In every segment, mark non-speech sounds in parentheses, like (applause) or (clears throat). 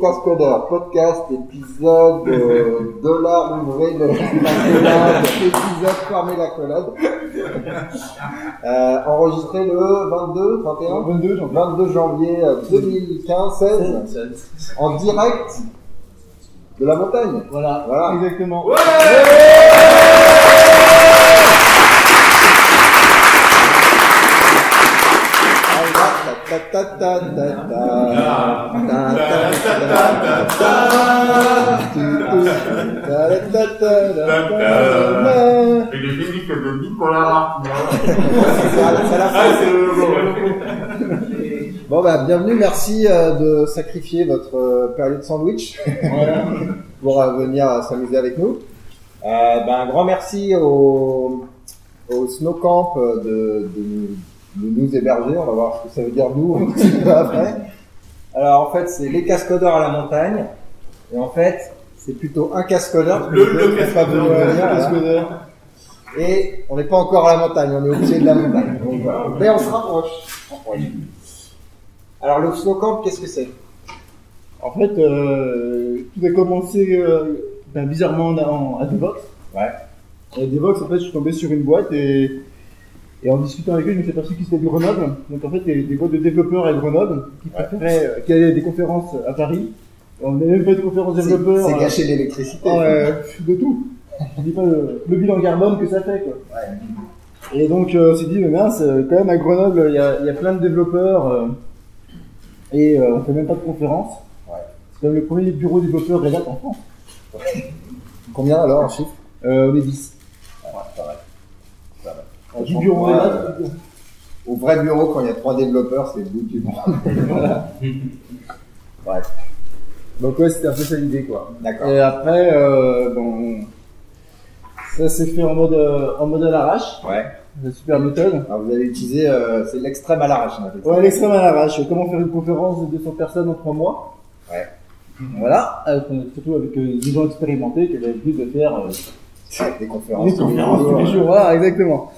Cascodeur, podcast, épisode euh, dollar (laughs) ouvré de la (laughs) épisode fermé la collade. Euh, enregistré le 22, 31 22 janvier. 22 janvier euh, 2015, 16, en direct de la montagne. Voilà, Voilà. exactement. Et les musiques de Nicolas. Ah. Bon bah bienvenue, merci euh, de sacrifier votre euh, période sandwich (laughs) pour euh, venir s'amuser avec nous. Euh, ben, un grand merci au, au Snow Camp de, de nous héberger. On va voir ce que ça veut dire nous (laughs) après. Alors en fait c'est les cascodeurs à la montagne et en fait c'est plutôt un cascodeur. Le- le cascodeur. Cascodeur. Et on n'est pas encore à la montagne, on est au pied de la montagne. (laughs) Donc, voilà. Mais on se rapproche. Alors le Snow Camp qu'est-ce que c'est? En fait, euh, tout a commencé euh, ben, bizarrement en- en- à Devox. Ouais. Et à Devox, en fait, je suis tombé sur une boîte et, et en discutant avec eux, je me suis aperçu qu'ils étaient de Grenoble. Donc en fait, des, des boîtes de développeurs à Grenoble qui préféraient, euh, qui allaient à des conférences à Paris. On n'avait même pas de conférences C'est développeurs. c'est euh, gâcher l'électricité. Ah ouais, de tout. Je dis pas le, le bilan carbone que ça fait, quoi. Et donc, euh, on s'est dit, mais mince, euh, quand même, à Grenoble, il y a, y a plein de développeurs, euh, et euh, on fait même pas de conférences. Ouais. C'est quand même le premier bureau développeur Red Hat en France. (laughs) Combien alors en chiffre Euh, on est 10. Ça va. Ça va. 10 Franchement, bureaux moi, Red Hat. euh, Au vrai bureau, quand il y a trois développeurs, c'est le bout du monde. (laughs) Donc ouais, c'était un peu ça l'idée, quoi. D'accord. Et après, euh, bon, ça s'est fait en mode, euh, en mode à l'arrache. Ouais. La super méthode. Alors vous avez utilisé, euh, c'est l'extrême à l'arrache. on appelle ça. Ouais, l'extrême à l'arrache. Comment faire une conférence de 200 personnes en 3 mois Ouais. Voilà, surtout avec euh, des gens expérimentés qui avaient l'habitude de faire euh, (laughs) Des conférences. des conférences tous les jours. Voilà, exactement.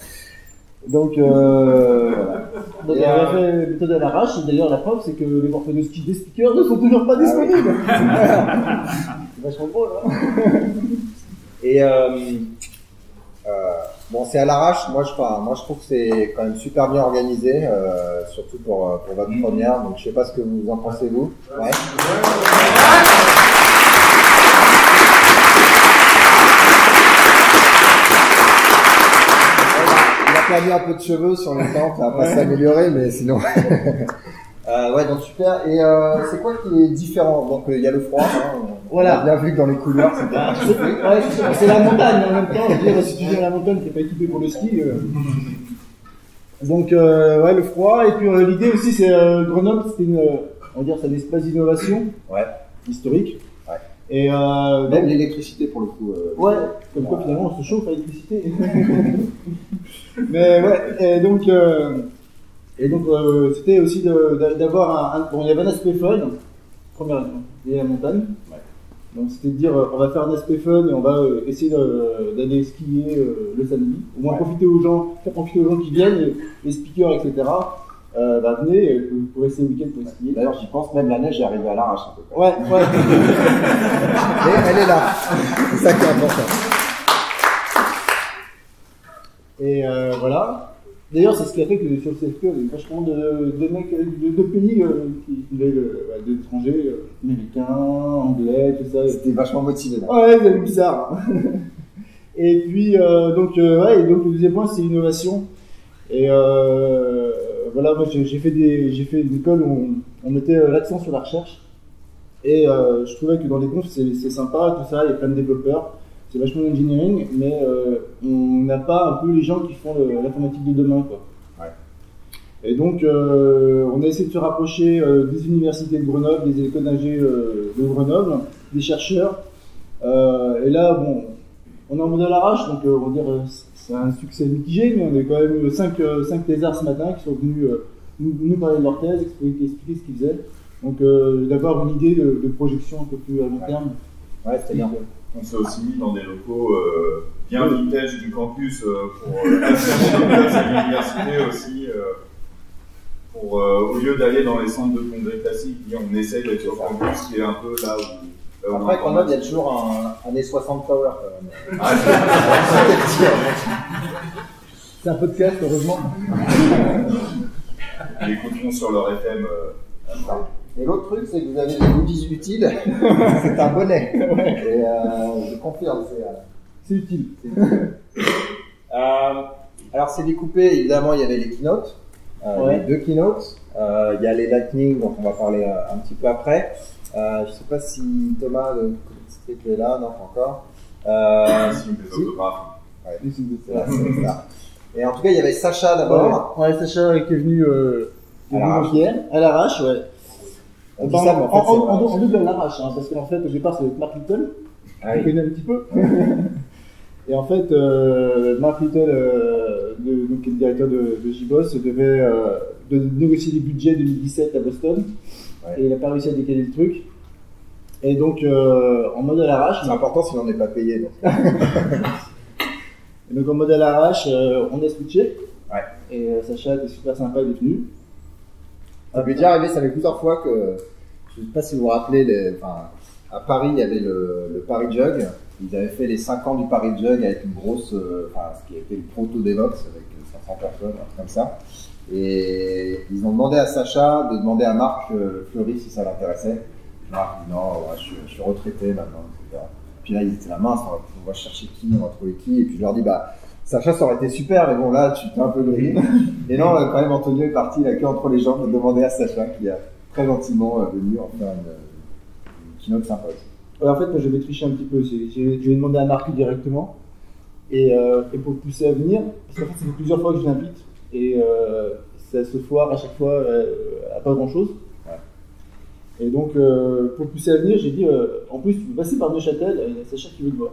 Donc, euh, voilà. (laughs) Donc, Et, on a euh, fait une méthode à l'arrache. Et D'ailleurs, la preuve, c'est que les morceaux de ski des speakers ne sont toujours pas disponibles. (laughs) c'est vachement drôle, hein (laughs) Et euh, euh, bon, c'est à l'arrache. Moi, je, enfin, moi, je trouve que c'est quand même super bien organisé, euh, surtout pour, pour votre première. Donc, je sais pas ce que vous en pensez vous. Ouais a perdu un peu de cheveux sur le temps, ça va pas Ouais. s'améliorer, mais sinon. (laughs) Euh, ouais, donc super. Et euh, c'est quoi qui est différent? Donc euh, il y a le froid. Hein, on- Voilà. On a bien vu que dans les pas C'est ouais, c'est- c'est la montagne en même temps. Je veux dire, si tu viens à la montagne, t'es pas équipé pour le ski. euh. Donc, euh, ouais, le froid. Et puis, euh, l'idée aussi, c'est euh, Grenoble, c'était une, euh, on va dire, c'est un espace d'innovation Ouais. historique. Ouais. Et euh, Même l'électricité pour le coup. euh, ouais, comme quoi finalement on se chauffe à l'électricité. (laughs) Mais ouais, et donc, euh, et donc c'était aussi d'avoir un, un- bon, il y avait un aspect fun, première et la montagne. Donc c'était de dire on va faire un aspect fun et on va essayer d'aller skier le samedi. Au moins Ouais. profiter aux gens, faire profiter aux gens qui viennent, les speakers, etc. Euh, bah, venez, euh, vous pourrez essayer le week-end pour skier. D'ailleurs, j'y pense, même la neige est arrivée à l'arrache. Ouais, ouais. (laughs) Mais elle est là. C'est ça qui est important. Et euh, voilà. D'ailleurs, c'est ce qui a fait que sur le CFP, on a eu vachement de, de mecs de, de pays euh, qui venaient de- euh, américains, anglais, tout ça. C'était vachement motivé. Là. Ouais, c'est bizarre. (laughs) et puis, donc, ouais, et donc le deuxième point, c'est l'innovation. Et euh, voilà, moi j'ai fait, des, j'ai fait une école où on, on mettait euh, l'accent sur la recherche. Et euh, je trouvais que dans les confs, c'est c'est sympa, tout ça, il y a plein de développeurs, c'est vachement engineering, mais euh, on n'a pas un peu les gens qui font le- l'informatique de demain. Quoi. Ouais. Et donc, euh, on a essayé de se rapprocher des universités de Grenoble, des écoles d'ingé de Grenoble, des chercheurs. Et là, bon, on est en mode à l'arrache, donc on va dire c'est un succès mitigé, mais on a quand même 5 cinq thésards ce matin qui sont venus euh, nous, nous parler de leur thèse, expliquer, expliquer ce qu'ils faisaient. Donc euh, d'avoir une idée de, de projection un peu plus à long terme. Ouais, c'était bien. On s'est aussi mis dans des locaux euh, bien vintage du campus euh, pour (laughs) l'université aussi. euh. pour, au lieu d'aller dans les centres de congrès classiques, on essaie d'être sur campus, qui est un peu là où. Après, Grenoble, il y a toujours un années 60 power quand même. Ah, c'est (laughs) un podcast, heureusement. (laughs) Ils écouteront sur leur FM. Euh, et l'autre truc, c'est que vous avez des goodies utiles. (laughs) c'est un bonnet. Et euh, je confirme, c'est euh, utile. alors, c'est découpé, évidemment, il y avait les keynotes, les deux keynotes. il y a les Lightning, dont on va parler un petit peu après. Je ne sais pas si Thomas de est là, non, pas encore. Euh, si, des autographes. Ouais. ça. Et en tout cas, il y avait Sacha d'abord. Ouais, Sacha qui est venu, euh, à l'arrache, ouais. On dit ça, mais en, fait, en, en, en double à l'arrache, hein, parce qu'en fait, au départ, c'est avec Mark Little, ah, oui. connaît un petit peu. (laughs) Et en fait, euh, Mark Little, euh, de, donc, qui est le directeur de, de JBoss, devait euh, de négocier des budgets 2017 à Boston. Ouais. Et il n'a pas réussi à décaler le truc. Et donc, euh, en mode à l'arrache. C'est important s'il n'en est pas payé. Donc. (laughs) Et donc en mode à l'arrache, euh, on a switché. Ouais. Et euh, Sacha était super sympa, il est venu. Ça m'est déjà arrivé, ça fait plusieurs fois que, je ne sais pas si vous vous rappelez, les, enfin, à Paris, il y avait le, le, Paris Jug. Ils avaient fait les 5 ans du Paris Jug avec une grosse, euh, enfin, ce qui était le proto Devox avec 500 personnes, comme ça. Et ils ont demandé à Sacha de demander à Marc Fleury si ça l'intéressait. Marc dit non, je, suis retraité maintenant, etc. Puis là, ils étaient la main, on va chercher qui, on va trouver qui. Et puis je leur dis, bah, Sacha, ça aurait été super, mais bon, là, tu t'es un peu grillé. Et non, euh, quand même, Antonio est parti, la queue entre les jambes, de demander à Sacha, qui a très gentiment euh, venu en faire une, keynote sympa en fait, je vais tricher un petit peu. Je vais demander à Marc directement. Et, euh, et, pour pousser à venir, parce qu'en fait, ça plusieurs fois que je l'invite. Et ça se foire à chaque fois à pas grand chose. Et donc, euh, pour pousser à venir, j'ai dit, euh, en plus, tu peux passer par Neuchâtel, il y a Sacha qui veut te voir.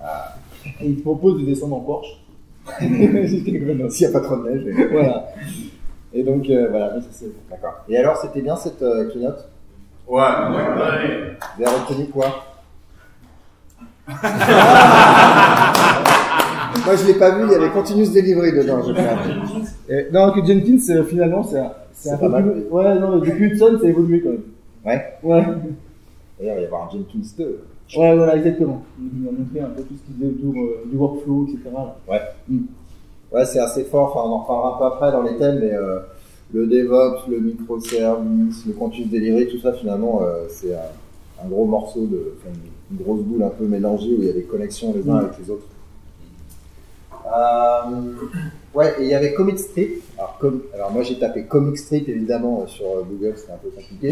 Ah. Et il te propose de descendre en Porsche. (laughs) S'il n'y a pas trop de neige. voilà. Et donc, euh, voilà, ça c'est. D'accord. Et alors, c'était bien cette keynote? Ouais, ouais. Vous avez retenu quoi? (laughs) Moi, je l'ai pas vu, il y avait Continuous Delivery dedans, je crois. Et, non, que Jenkins, finalement, c'est un, peu plus. Ouais, non, depuis Hudson, ça évolué quand même. Ouais. Ouais. D'ailleurs, il va y avoir un Jenkins 2. Ouais, voilà, exactement. Il nous a montré un peu tout ce qui faisait autour euh, du workflow, etc. Ouais. Mm. Ouais, c'est assez fort. Enfin, on en reparlera un peu après dans les thèmes, mais euh, le DevOps, le microservice, le continuous delivery, tout ça, finalement, euh, c'est un, un, gros morceau de, enfin, une, grosse boule un peu mélangée où il y a des connexions les uns mm. avec les autres. Euh, ouais, et il y avait Comic Strip. Alors, alors moi j'ai tapé Comic Strip évidemment sur Google, c'est un peu compliqué.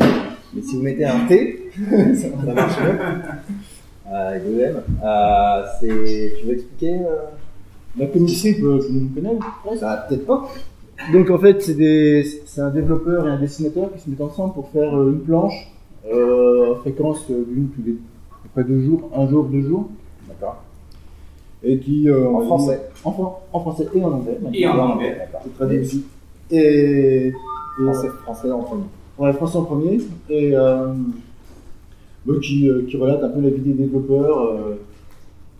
Mais si vous mettez un T, (laughs) ça, marche mieux. Euh, Google. Euh, c'est, tu veux expliquer euh... La Comic Strip, euh, vous connaissez bah, Peut-être pas. Donc en fait, c'est, des, c'est un développeur et un dessinateur qui se mettent ensemble pour faire euh, une planche euh, à fréquence d'une tous les près deux jours, un jour, deux jours. D'accord et qui euh, en français, en, en, français et en anglais. Et en anglais, c'est très bien Et, français, français en premier. Ouais, français en premier et euh, qui, euh, qui relate un peu la vie des développeurs. Euh,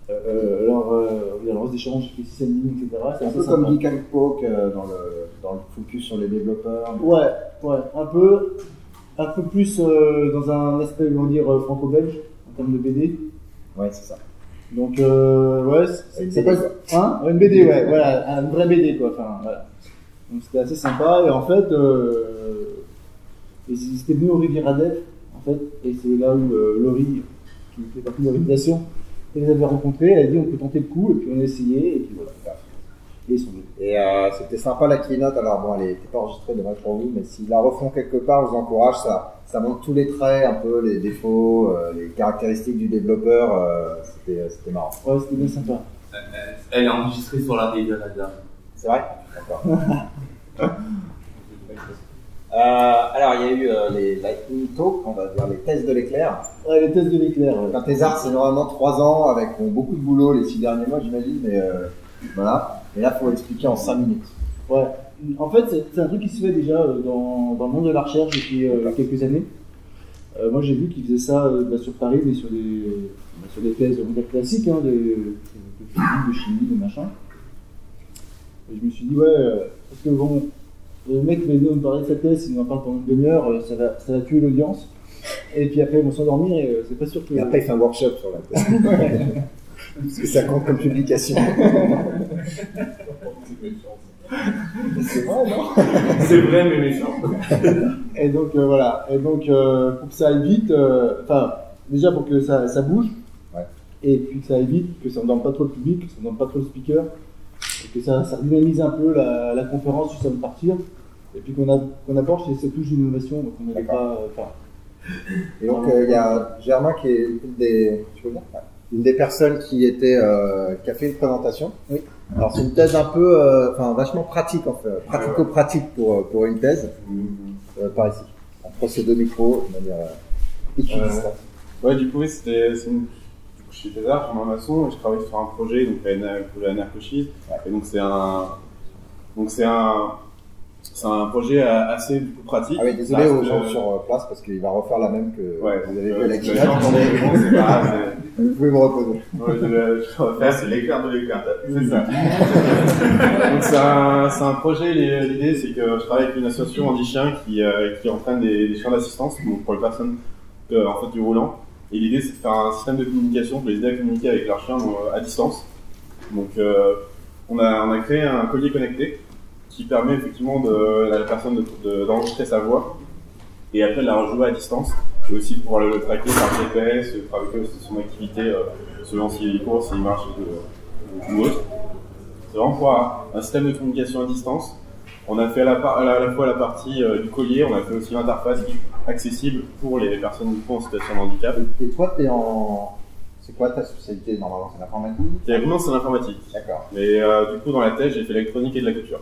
euh, leur, euh, leurs échanges etc. C'est un peu comme Geek and Poke dans, le, dans le focus sur les développeurs. Ouais, ouais, un peu, un peu plus dans un aspect, on va dire, franco-belge en termes de BD. Ouais, c'est ça. Donc, euh, ouais, c'est pas. Hein Une BD, ouais, voilà, un vrai BD, quoi. Enfin, voilà. Donc, c'était assez sympa. Et en fait, euh, ils étaient venus au Riviera Def, en fait, et c'est là où euh, Laurie, qui fait partie de l'organisation, les avait rencontrés. Elle a dit on peut tenter le coup, et puis on a essayé, et puis voilà. Et euh, c'était sympa la keynote. Alors bon, elle n'était pas enregistrée de pour vous, mais s'ils la refont quelque part, je vous encourage. Ça, ça montre tous les traits, un peu les défauts, euh, les caractéristiques du développeur. Euh, c'était, c'était marrant. Ouais, c'était bien sympa. Elle est enregistrée sur la de Radar. C'est vrai? D'accord. (laughs) alors, il y a eu les Lightning Talk, on va dire les tests de l'éclair. Ouais, les tests de l'éclair. Un thésard, c'est normalement 3 ans avec beaucoup de boulot les 6 derniers mois, j'imagine, mais voilà. Et là, il faut expliquer en 5 minutes. Ouais. En fait, c'est un truc qui se fait déjà euh, dans, dans le monde de la recherche depuis euh, quelques années. Euh, moi, j'ai vu qu'ils faisaient ça bah, sur Paris, mais sur des, bah, sur des thèses classiques, hein, de, de, physique, de chimie, de machin. Et je me suis dit, ouais, parce que bon, le mec va nous parler de sa thèse, il nous en parle pendant une demi-heure, euh, ça va, ça va tuer l'audience. Et puis après, ils vont s'endormir et euh, c'est pas sûr que. Et après, il fait un workshop sur la thèse. (laughs) (laughs) Parce que ça compte comme publication. C'est vrai, non (laughs) C'est vrai, mais méchant. Et donc euh, voilà. Et donc euh, pour que ça aille vite, euh, enfin déjà pour que ça, ça bouge. Ouais. Et puis que ça aille vite, que ça ne donne pas trop le public, que ça ne donne pas trop le speaker, et que ça, ça dynamise un peu la, la conférence juste avant de partir. Et puis qu'on a qu'on apporte ces, ces touches d'innovation, donc on n'avait pas. euh, Et donc, euh, il y a Germain qui est une des, tu peux dire? Ouais. Une des personnes qui était, euh, qui a fait une présentation. Oui. Alors, c'est une thèse un peu, euh, enfin, vachement pratique, en fait, pratico-pratique pour, euh, pour une thèse, euh, par ici. Entre ces deux micros, de manière euh. Ouais, du coup, oui, c'était, c'est une... du coup, je suis thésard, je suis un maçon, et je travaille sur un projet, donc un projet. Et donc, c'est un, donc c'est un, c'est un projet euh, assez du coup pratique. Ah oui, désolé aux gens euh, sur euh, place parce qu'il va refaire la même que Ouais, vous avez euh, vu à la (laughs) c'est- Vous pouvez me reposer. Ouais, je vais- je refaire, c'est l'éclair de l'éclair. C'est ça. (laughs) Donc c'est un, c'est un projet, l'idée c'est que je travaille avec une association handi-chien qui, euh, qui entraîne des, des chiens d'assistance pour les personnes euh, en fait du roulant. Et l'idée c'est de faire un système de communication pour les aider à communiquer avec leurs chiens euh, à distance. Donc euh, on, a, on a créé un collier connecté qui permet effectivement de, à la personne de- de- d'enregistrer sa voix et après de la rejouer à distance et aussi de pouvoir le, traquer par GPS, euh, traquer aussi son activité euh, selon s'il court, s'il marche ou, ou autre. C'est vraiment pour un, système de communication à distance. On a fait à la, par- à la, à la fois la partie euh, du collier, on a fait aussi l'interface accessible pour les personnes du coup en situation de handicap. Et toi, t'es en, c'est quoi ta spécialité normalement? C'est l'informatique? C'est l'informatique. D'accord. Mais euh, du coup dans la thèse j'ai fait l'électronique et de la culture.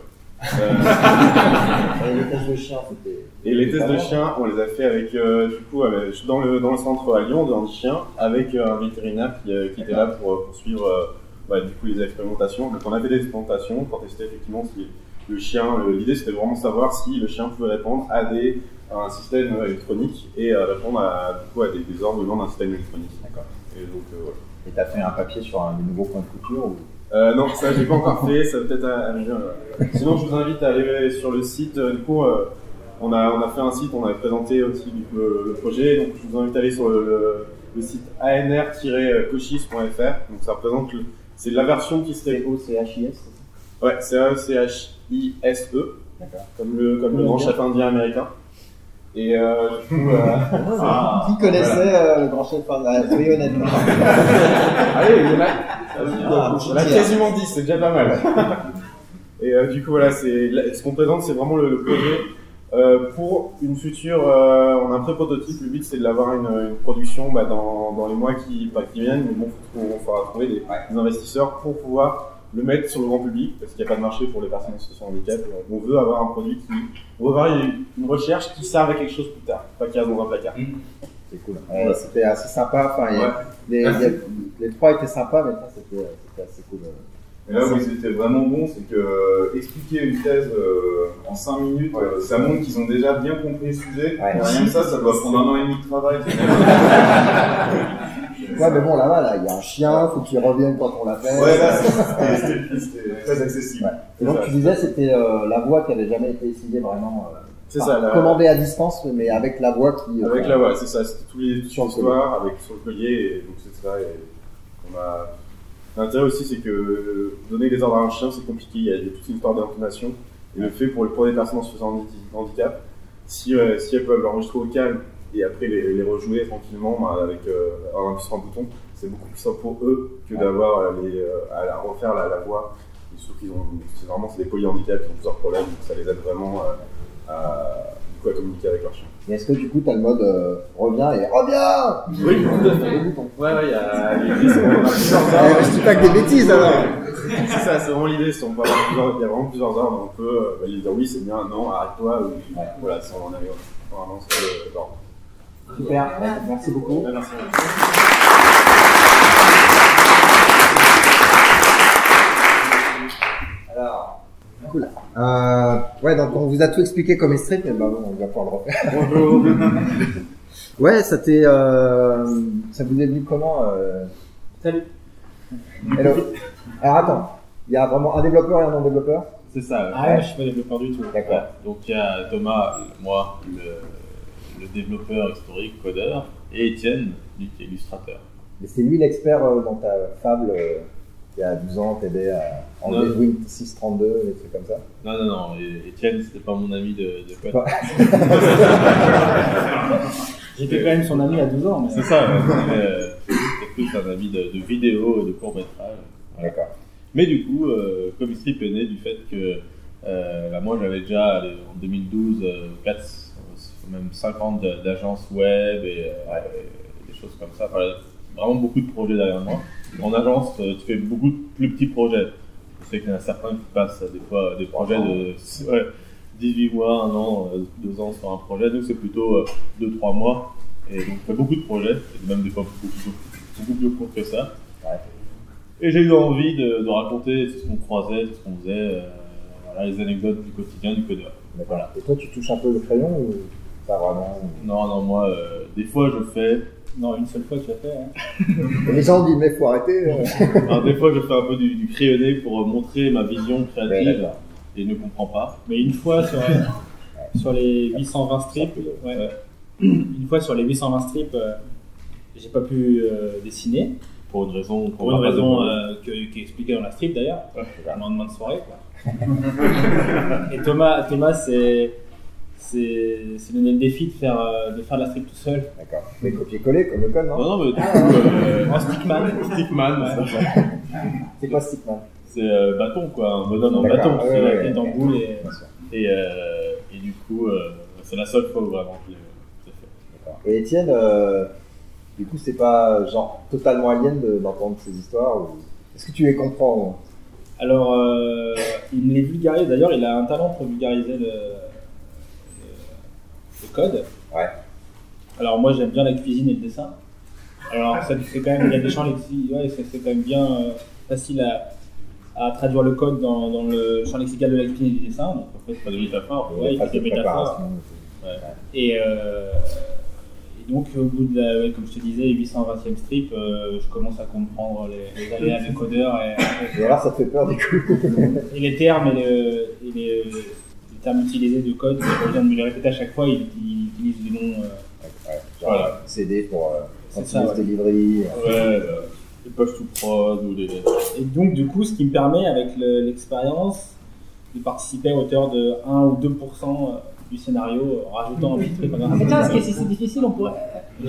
Euh, Et (laughs) les tests de chien, c'était. Et les tests de chiens, on les a fait avec, euh, du coup, avec- dans, le, dans le centre à Lyon de handi-chien, avec euh, un vétérinaire qui, euh, qui était là pour, euh, pour suivre euh, bah, du coup, les expérimentations. Donc on a fait des expérimentations pour tester effectivement si le chien, euh, l'idée c'était vraiment savoir si le chien pouvait répondre à, des, à un système euh, électronique et euh, répondre à, du coup, à des, des ordres venant d'un système électronique. D'accord. Et donc euh, voilà. Et t'as fait un papier sur un des nouveaux points de couture ou... Euh, non, ça j'ai pas encore fait, ça va peut-être arriver. euh. Sinon, je vous invite à aller sur le site. euh, Du coup, euh, on a, on a fait un site, on a présenté aussi du coup, le, le projet. Donc, je vous invite à aller sur le, site anr-cochis.fr. Donc, ça représente le- c'est la version qui serait. O-C-H-I-S Ouais, c'est A-C-H-I-S-E, D'accord. comme le, comme le grand chef indien américain. Et euh, du coup, euh, (laughs) Ah. Qui connaissait euh, le grand chef indien Soyez honnête. Allez, il y en a, Ah, on a quasiment 10, c'est déjà pas mal. Et euh, du coup, voilà, c'est ce qu'on présente, c'est vraiment le, le projet euh, pour une future. euh, on a un pré-prototype. Le but, c'est de l'avoir une, une production bah, dans, dans les mois qui, pas qui viennent, mais bon, on faudra trouver des, des investisseurs pour pouvoir le mettre sur le grand public parce qu'il n'y a pas de marché pour les personnes en situation de handicap. Et On veut avoir un produit qui, on veut avoir une, une recherche qui serve à quelque chose plus tard, pas qui reste dans un placard. C'est cool. Ouais, C'était assez sympa. Enfin, Ouais. les, trois étaient sympas, mais ça, c'était c'était assez cool. Et là où ils étaient vraiment bons, c'est que euh, expliquer une thèse euh, en 5 minutes, euh, ça montre qu'ils ont déjà bien compris le sujet. Ouais. Rien que ça, ça doit prendre un an et demi de travail. (laughs) Ouais, mais bon, là-bas, là, il y a un chien, faut qu'il revienne quand on l'appelle. Ouais, là, (laughs) c'était- très accessible. Et donc, tu disais, c'était euh, la voix qui avait jamais été essayée vraiment. euh, C'est ça. la- Commandée à distance, mais avec la voix qui. euh, Avec la voix, c'est ça, c'était tous les Sur les le histoires avec sur le collier et donc c'est ça. Et on a l'intérêt aussi c'est que donner des ordres à un chien c'est compliqué, il y a toute une histoire d'intonation et le fait pour pour des personnes en situation de handicap, si si elles peuvent l'enregistrer au calme et après les, les rejouer tranquillement bah, avec euh, en appuyant sur un bouton, c'est beaucoup plus simple pour eux que d'avoir euh, les euh, à la- refaire la, la voix. Et surtout qu'ils ont c'est vraiment c'est des polyhandicaps, ils ont plusieurs problèmes, donc ça les aide vraiment euh, à, du coup, à communiquer avec leur chien. Et est-ce que du coup, t'as le mode euh, reviens et reviens Oui, tout à fait. Ouais, ouais, il y a Eh, ordres. (laughs) Je dis pas que des bêtises alors C'est ça, c'est vraiment l'idée. c'est on peut avoir plusieurs- Il y a vraiment plusieurs ordres. On peut euh, bah, lui dire oui, c'est bien, non, arrête-toi. Ou, Ouais. Voilà, ça, on arrive vraiment sur l'ordre. Super, merci beaucoup. Merci. Alors, cool. Euh, ouais, donc on vous a tout expliqué comme street, mais bah bon, on va pouvoir le refaire. Bonjour. (laughs) Ouais, ça t'est, euh, ça vous est venu comment euh... Salut. Hello. Alors attends, Il y a vraiment un développeur et un non-développeur? C'est ça. Ah ouais, je suis pas développeur du tout. D'accord. Donc il y a Thomas, moi, le, le développeur historique, codeur, et Étienne, lui qui est illustrateur. Mais c'est lui l'expert euh, dans ta fable euh, il y a 12 ans, t'aidais à enlever. Win 632, des trucs comme ça. Non, non, non, et- Étienne, c'était pas mon ami de, de code. Pas- (laughs) J'étais quand même son ami à 12 ans. mais- C'est ça. Mais, euh, c'était plus un ami de, de vidéos et de courts-métrages. Voilà. D'accord. Mais du coup, euh, Comic Strip est né du fait que euh, bah, moi j'avais déjà en 2012 euh, 4, euh, même 50 d- d'agences web et, euh, et des choses comme ça. Vraiment beaucoup de projets derrière moi. En agence, euh, tu fais beaucoup de plus petits projets. Je sais qu'il y en a certains qui passent des fois des projets de ouais, 18 mois, un an, euh, deux ans sur un projet. Nous, c'est plutôt 2-3 mois. Et donc, on fait beaucoup de projets, et même des fois beaucoup, beaucoup, beaucoup plus courts que ça. Et j'ai eu envie de, raconter ce qu'on croisait, ce qu'on faisait, euh, les anecdotes du quotidien du codeur. Et toi, tu touches un peu le crayon pas vraiment Non, non, moi, euh, des fois je fais, Non, une seule fois tu as fait. Hein. (laughs) Les gens disent, mais faut arrêter. euh. (laughs) alors, des fois je fais un peu du, du crayonné pour euh, montrer ma vision Ouais, créative et ne comprends pas. Mais une fois sur, sur les 820 strips, ouais, Ouais. (clears throat) une fois sur les 820 strips, euh, j'ai pas pu euh, dessiner. Pour une raison, Pour une raison euh, que- qui est expliquée dans la strip d'ailleurs, un lendemain de soirée. Quoi. (laughs) Et Thomas, Thomas c'est c'est c'est donné le défi de faire, euh, de faire de la strip tout seul. D'accord. Mais copier-coller comme le code, non Non, non, mais du coup, euh, En stickman. Stickman, Ouais. ça, (laughs) C'est quoi Stickman? C'est euh, bâton quoi, un bonhomme en bâton. ouais, c'est ouais, la- ouais. Et dans boule et. Et, euh, et du coup, euh, c'est la seule fois où vraiment je l'ai fait. D'accord. Et Étienne, euh, du coup, c'est pas genre totalement alien de- d'entendre ces histoires ou... Est-ce que tu les comprends Alors, euh, il me les vulgarise. D'ailleurs, il a un talent pour vulgariser le, le code. Ouais. Alors, moi, j'aime bien la cuisine et le dessin. Alors, ça c'est quand même, il y a des champs lexiques, ouais, c'est c'est quand même bien euh, facile à, à traduire le code dans, dans le champ lexical de la cuisine et du dessin. Donc, en fait, Pas de métaphore. Ouais, il des métaphores. préparation. Et, euh, et donc, au bout de la, ouais, comme je te disais, 820e strip, euh, je commence à comprendre les, les aléas des codeurs et, (laughs) Et alors, ça te fait peur du coup (laughs) et les termes et, le- et les termes utilisés de code, je viens de me les répéter à chaque fois, il, il utilise des noms. euh, Ouais, Voilà. CD pour euh, ouais. delivery. Ouais, euh, les poches tout prod ou les. Et donc, du coup, ce qui me permet, avec le- l'expérience, de participer à hauteur de 1 ou 2% du scénario, en rajoutant un petit truc. en disant, Ah, mais tiens, ce qui est si c'est difficile, on pourrait. (laughs)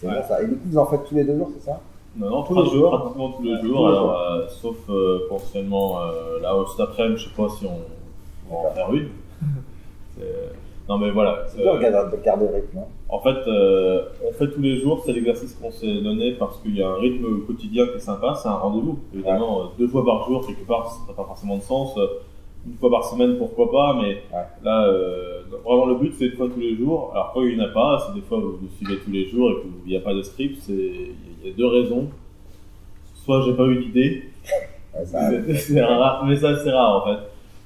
C'est bon ça. Et du coup, vous en faites tous les deux jours, c'est ça? Non, non, Tous les jours. Pratiquement tous les Ouais, jours, alors, euh, sauf euh, potentiellement euh, là, cet après-midi, je sais pas si on, en faire une. Non, mais voilà. C'est dur de garder- de garder le rythme, non En fait, euh, on fait tous les jours, c'est l'exercice qu'on s'est donné parce qu'il y a un rythme quotidien qui est sympa, c'est un rendez-vous. Évidemment, euh, deux fois par jour, quelque part, ça n'a pas forcément de sens. Euh, Une fois par semaine, pourquoi pas, mais Ouais. là, euh, vraiment le but, c'est une fois tous les jours. Alors, quand il n'y en a pas, c'est des fois vous nous suivez tous les jours et qu'il n'y a pas de strip, c'est- il y a deux raisons. Soit j'ai pas eu Ouais, c'est (laughs) c'est rare, mais ça c'est rare en fait.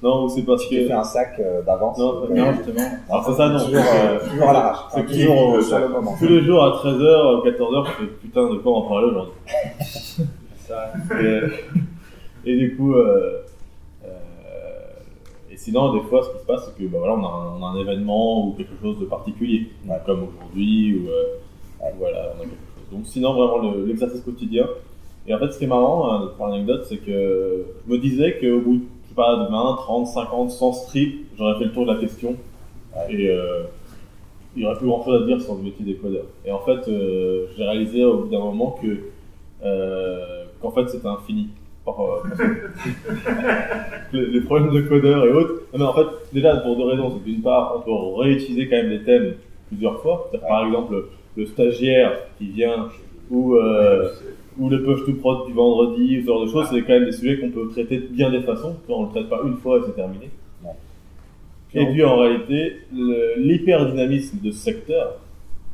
Non, ou c'est parce que. fait un sac euh, d'avance. Non, euh, Non, justement. Alors c'est ça, non. Toujours, euh, toujours à l'arrache. C'est Enfin, toujours sur le moment. Tous les jours à 13h, 14h, je fais putain de quoi on en parler aujourd'hui. (laughs) Ça- Et, et du coup, euh, euh, et sinon, des fois, ce qui se passe, c'est que bah, voilà, on, a un, on a un événement ou quelque chose de particulier, Ouais. comme aujourd'hui, ou euh, voilà, on a quelque chose. Donc, sinon, vraiment, le- l'exercice quotidien. Et en fait, ce qui est marrant, hein, pour l'anecdote, c'est que je me disais qu'au bout, je sais pas, de 20, 30, 50, 100 strips, j'aurais fait le tour de la question. Ouais. Et euh, il n'y aurait plus grand chose à dire sur le métier des codeurs. Et en fait, euh, j'ai réalisé au bout d'un moment que euh, qu'en fait c'était infini. Par, euh, (laughs) les, les problèmes de codeurs et autres. Non, mais en fait, déjà pour deux raisons. D'une part, on peut réutiliser quand même les thèmes plusieurs fois. Par exemple, le stagiaire qui vient ou, euh, ou le push to prod du vendredi, ce genre de choses, c'est quand même des sujets qu'on peut traiter de bien des façons. On ne le traite pas une fois et c'est terminé. Et puis en réalité, l'hyperdynamisme de ce secteur,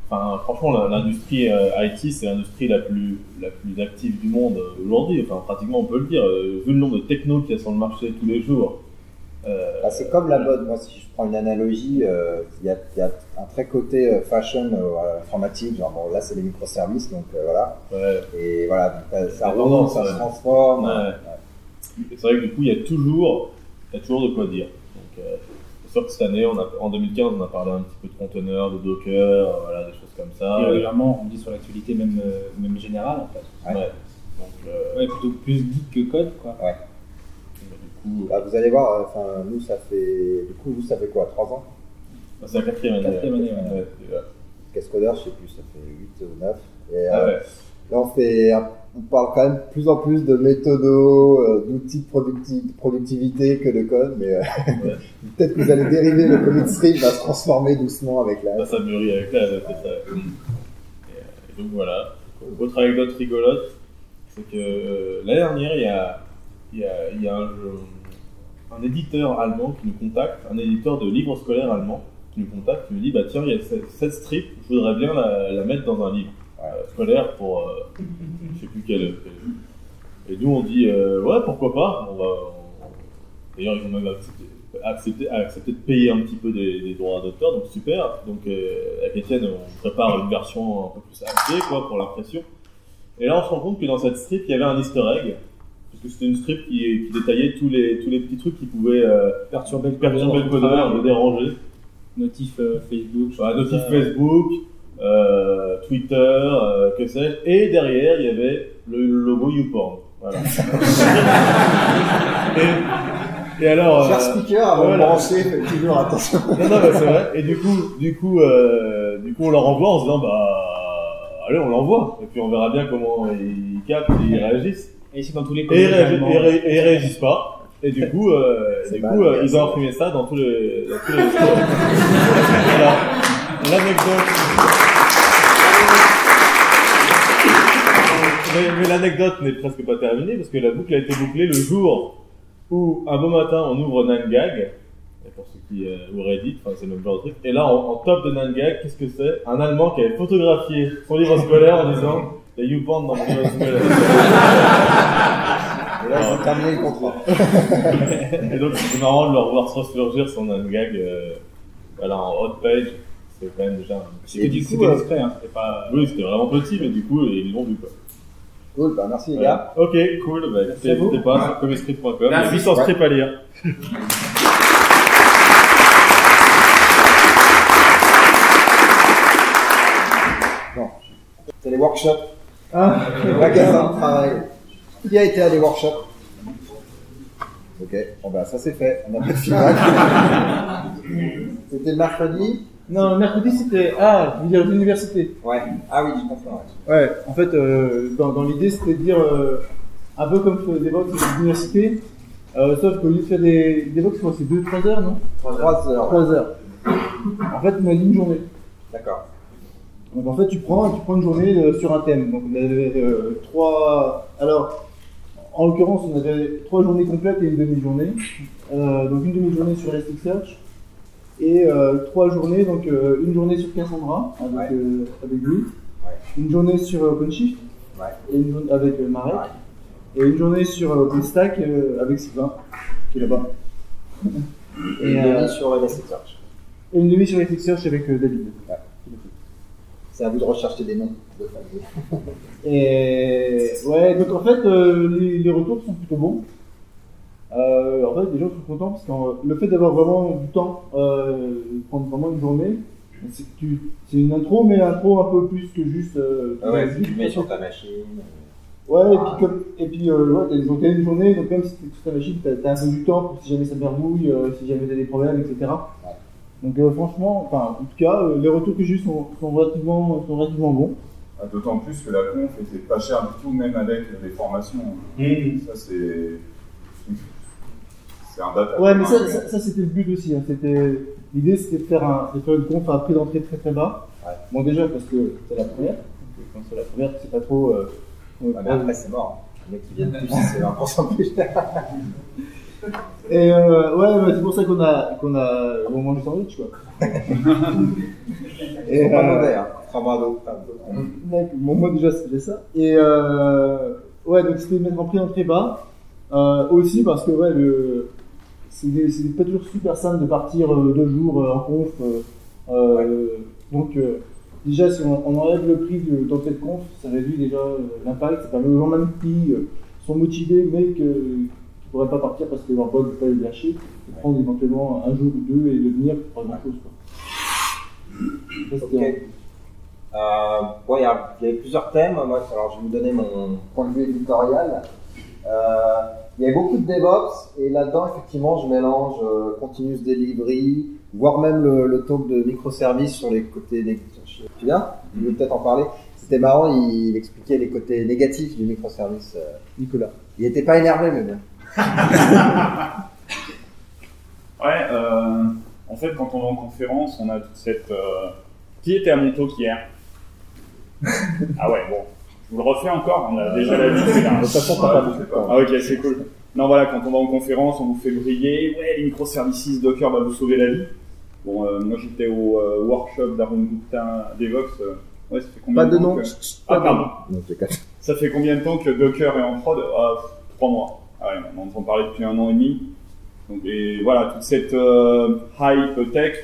enfin franchement l'industrie euh, IT c'est l'industrie la plus, la plus active du monde euh, aujourd'hui, enfin pratiquement on peut le dire, euh, vu le nombre de technos qu'il y a sur le marché tous les jours. Euh, Ah, c'est comme la mode. Moi, si je prends une analogie, euh, il y, a, il y a un très côté euh, fashion euh, informatique. Genre, bon, là, c'est les microservices, donc euh, voilà. ouais, Et voilà, donc, euh, ça tendance, ça ouais. se transforme. Ouais. C'est vrai que du coup, il y a toujours, il y a toujours de quoi dire. Donc, euh, c'est sûr que cette année, on a, en 2015, on a parlé un petit peu de conteneurs, de Docker, voilà, des choses comme ça. Et régulièrement, on dit sur l'actualité même, même générale en fait. Ouais. Donc, euh, Ouais, plutôt plus geek que code quoi. coup, Bah, vous allez voir, euh, enfin, nous, ça fait. Du coup, vous, ça fait quoi 3 ans? Bah, c'est la quatrième année. Quatrième année, ouais. ouais. Cascodeur, je sais plus, ça fait 8 ou 9. Et, Ah euh, ouais. Là, on, fait, on parle quand même de plus en plus de méthodos, euh, d'outils de producti- de productivité que de code, mais euh, Ouais. (laughs) peut-être que vous allez dériver, le commit stream va se transformer doucement avec la. Ça, ça mûrit avec la c'est ça. Et, et donc voilà. Autre anecdote rigolote, c'est que euh, l'année dernière, il y a, il y a, il y a un, un éditeur allemand qui nous contacte, un éditeur de livres scolaires allemand qui nous contacte, qui nous dit bah tiens, il y a cette, cette strip, je voudrais bien la, la mettre dans un livre euh, scolaire pour euh, je sais plus quel. quel- Et nous on dit euh, ouais pourquoi pas, on va. on- D'ailleurs ils ont même accepté, accepté, accepté de payer un petit peu des, des droits d'auteur, donc super. Donc euh, avec Étienne on prépare une version un peu plus HD quoi pour l'impression. Et là on se rend compte que dans cette strip il y avait un Easter egg. C'était une strip qui, qui détaillait tous les, tous les petits trucs qui pouvaient euh, Perturber le perturber le codeur, le déranger. Notif euh, Facebook. Voilà, notif ça. Facebook, euh, Twitter, euh, que sais-je. Et derrière, il y avait le logo YouPorn. Voilà. (laughs) et, et alors. Cher euh, speaker, avant voilà. de brancher, faites toujours attention. non, non, mais c'est vrai. Et du coup, du coup, euh, du coup, on leur envoie en se disant, bah, allez, on l'envoie. Et puis on verra bien comment ils captent et ils réagissent. Et c'est dans tous les Et ils, et ré- et réagissent pas. Et du coup, euh, du coup, euh, ils ont imprimé ça dans tous les, dans tous les. Alors, l'anecdote. Mais, mais l'anecdote n'est presque pas terminée parce que la boucle a été bouclée le jour où un beau matin on ouvre Nangag. Et pour ceux qui euh, ou Reddit, enfin c'est le même genre de truc. Et là, en, en top de Nangag, qu'est-ce que c'est? Un Allemand qui avait photographié son livre scolaire en disant "Il y a YouPorn dans mon livre scolaire." Et là, ils ont terminé le contrat. Et donc c'est marrant de le revoir ressurgir son Nangag euh, voilà, en hot page. C'est quand même déjà. un- C'était du coup, c'était euh, discret, hein. C'était pas. Oui, c'était vraiment petit, mais du coup ils l'ont vu quoi. Cool, bah merci les gars. Ok, cool. Bah, n'hésitez pas sur comicscript.com. Il y a Merci. 800 scripts à lire. C'est les workshops, Ah, les magasins de travail. Qui a été à des workshops Ok, bon bah ça c'est fait, on a fait le feedback. (laughs) C'était le mercredi non, mercredi c'était. Ah, vous dire l'université. Ouais. Ah oui, je comprends. ouais. Ouais, en fait, euh, dans, dans l'idée, c'était de dire euh, un peu comme des Vox à l'université, euh, sauf qu'au lieu de faire des, que c'est 2-3 heures, non? 3 heures. 3 heures. En fait, on a dit une journée. D'accord. Donc en fait, tu prends, tu prends une journée euh, sur un thème. Donc on avait euh, trois. Alors, en l'occurrence, on avait trois journées complètes et une demi-journée. Euh, donc une demi-journée sur Elasticsearch et trois journées. Donc une journée sur Cassandra avec, Ouais. avec lui, Ouais. une journée sur OpenShift Ouais. et une journée avec Marek et une journée sur OpenStack avec Sylvain qui est là-bas. Et et, euh, demi sur Elasticsearch. et une demi sur Elasticsearch avec David. C'est à vous de rechercher des noms de famille. (laughs) Et ouais, donc en fait, euh, les, les retours sont plutôt bons. Euh, en fait, les gens sont contents parce que euh, le fait d'avoir vraiment du temps, prendre vraiment une journée, c'est une intro, mais intro un peu plus que juste. Ah ouais, tu tu mets sur ta machine. Ouais, et puis, comme, et puis euh, ouais, une journée, donc même si t'es sur ta machine, t'as t'as un peu du temps pour si jamais ça merdouille, euh, si jamais t'as des problèmes, etc. Donc euh, franchement, enfin, en tout cas, euh, les retours que j'ai eu sont, sont, relativement, sont relativement bons. Ah, D'autant plus que la conf était pas chère du tout, même avec les formations. Ça, c'est. C'est un data. Ouais, mais ça, ça, ça, c'était le but aussi. hein. C'était l'idée, c'était de faire un, de faire une conf à prix d'entrée très très bas. Ouais. Bon déjà parce que c'est la première. Donc, Quand c'est la première, c'est pas trop. Euh, euh, Ah, mais après, c'est mort. Les mecs qui viennent plus, (laughs) c'est 20% plus cher. (laughs) Et euh, ouais, ouais, c'est pour ça qu'on a qu'on a on mange du sandwich quoi. (laughs) Pas mauvais, hein. Bon, moi déjà c'était ça. Et euh, ouais, donc c'était mettre en prix d'entrée bas. Euh, aussi parce que ouais, le c'est pas toujours super simple de partir euh, deux jours euh, en conf. euh, euh, Donc euh, déjà si on, on enlève le prix de de conf, ça réduit déjà euh, l'impact. Ça permet aux gens même qui euh, sont motivés mais que, qui pourraient pas partir parce que leur boîte ne pas les lâcher, et prendre éventuellement un jour ou deux et devenir pas grand chose. Quoi. Ça, c'était Ok. un- Euh, bon, il y, a- il y avait plusieurs thèmes. Moi, alors, je vais vous donner mon point de vue éditorial. Euh, il y avait beaucoup de DevOps et là-dedans, effectivement, je mélange euh, continuous delivery, voire même le, le talk de microservices sur les côtés négatifs. Tu viens Je vais peut-être en parler. C'était marrant, il, il expliquait les côtés négatifs du microservice. euh, Nicolas. Il n'était pas énervé, mais bon. Ouais, euh, en fait, quand on va en conférence, on a toute cette. euh, Qui était à mon talk hier? Ah ouais, bon. Je vous le refais encore, on a déjà l'habitude. hein. De toute façon, t'as pas beaucoup de temps. Ah ok, c'est cool. Non voilà, quand on va en conférence, on vous fait briller. Ouais, les microservices Docker va vous sauver la vie. Bon, euh, moi j'étais au euh, workshop d'Arun Gupta DevOps. euh, ouais, ça fait combien Pas de temps nom. que- Ah pas de pardon. Non. Ça fait combien de temps que Docker est en prod? Ah, Trois mois. Ah ouais, on entend parler depuis un an et demi. Donc, et voilà, toute cette euh, hype tech,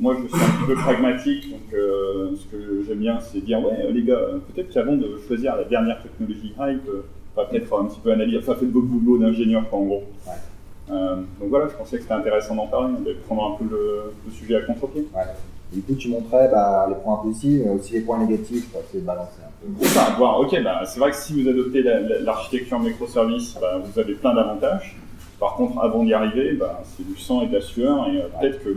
moi je suis un petit peu pragmatique, donc euh, ce que j'aime bien c'est dire, ouais les gars, euh, peut-être qu'avant de choisir la dernière technologie hype, euh, va peut-être faire un petit peu analyser, enfin faites votre boulot d'ingénieur quoi en gros. Euh, donc voilà, je pensais que c'était intéressant d'en parler, de prendre un peu le, le sujet à contre-pied. Du coup, tu montrais bah, les points positifs, mais aussi les points négatifs de balancer un peu. C'est ça, voir, ok, bah, c'est vrai que si vous adoptez la- la- l'architecture microservice, bah, vous avez plein d'avantages. Par contre, avant d'y arriver, bah, c'est du sang et de la sueur, et euh, peut-être que,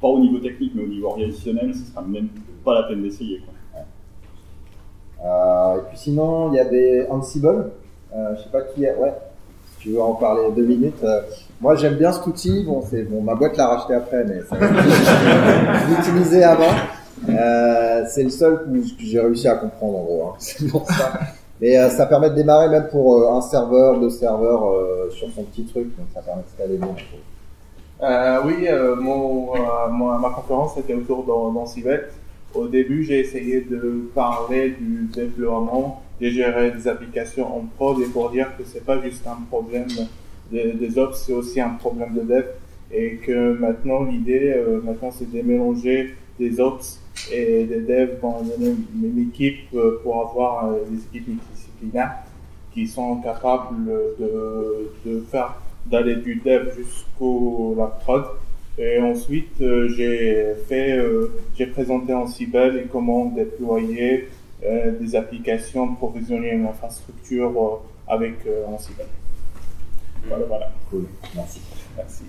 pas au niveau technique, mais au niveau organisationnel, ce sera même pas la peine d'essayer. Euh, et puis sinon, il y avait Ansible. Euh, je sais pas qui a... Ouais, si tu veux en parler deux minutes. Moi, j'aime bien cet outil. Bon, c'est bon, ma boîte l'a racheté après, mais ça- (laughs) avant. Euh, c'est le seul que, j'ai réussi à comprendre en gros. Hein. (laughs) C'est pour ça. Mais euh, ça permet de démarrer même pour euh, un serveur, deux serveurs sur son petit truc. Donc ça permet de scaler oui, mon, mon- ma conférence était autour d'An- d'Ansible. Au début, j'ai essayé de parler du développement, de gérer des applications en prod et pour dire que c'est pas juste un problème des, ops, c'est aussi un problème de dev et que maintenant l'idée, euh, maintenant, c'est de mélanger des ops et des devs dans une même, équipe euh, pour avoir euh, des équipes multidisciplinaires qui sont capables de, de faire d'aller du dev jusqu'au la prod. Et ensuite, j'ai fait, j'ai présenté Ansible et comment déployer des applications, provisionner une infrastructure avec Ansible. Voilà, voilà. Cool. Merci. Merci.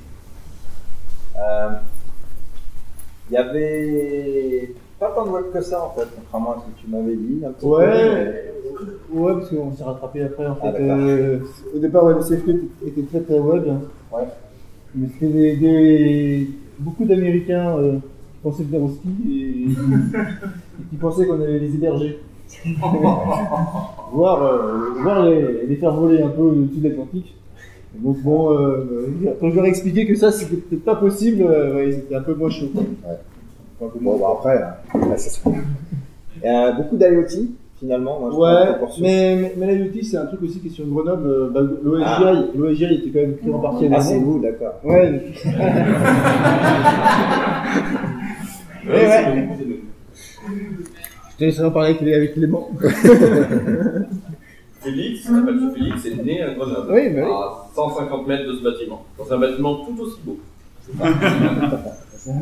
Euh, Il y avait pas tant de web que ça en fait, contrairement à ce que tu m'avais dit. Un petit peu, Ouais, ouais, parce qu'on s'est rattrapé après. En Ah, fait, euh, au départ, ouais, le CFP était très très web. Ouais. Mais c'était des, des- beaucoup d'Américains euh, qui pensaient venir au ski et, et qui pensaient qu'on allait les héberger. (laughs) (laughs) voir euh, voir les, les faire voler un peu au-dessus de l'Atlantique. Donc bon, euh, quand je leur ai expliqué que ça c'était peut-être pas possible, euh, ouais, c'était un peu moins chaud. quoi. Un peu moins Bon, bah après, hein, ouais, c'est ça. Il y a beaucoup d'IoT finalement. Moi, je Ouais, mais, mais, mais l'IoT, c'est un truc aussi qui est sur Grenoble. euh, Bah, L'OSGI, Ah. l'OSGI était quand même créé en partie à Ah, c'est vous, d'accord. Ouais. (laughs) Ouais, ouais. Je te laisserai en parler avec, les- avec Clément. (laughs) Félix, il s'appelle Félix, est né à Grenoble, Oui, mais oui. à 150 mètres de ce bâtiment, dans un bâtiment tout aussi beau. (laughs)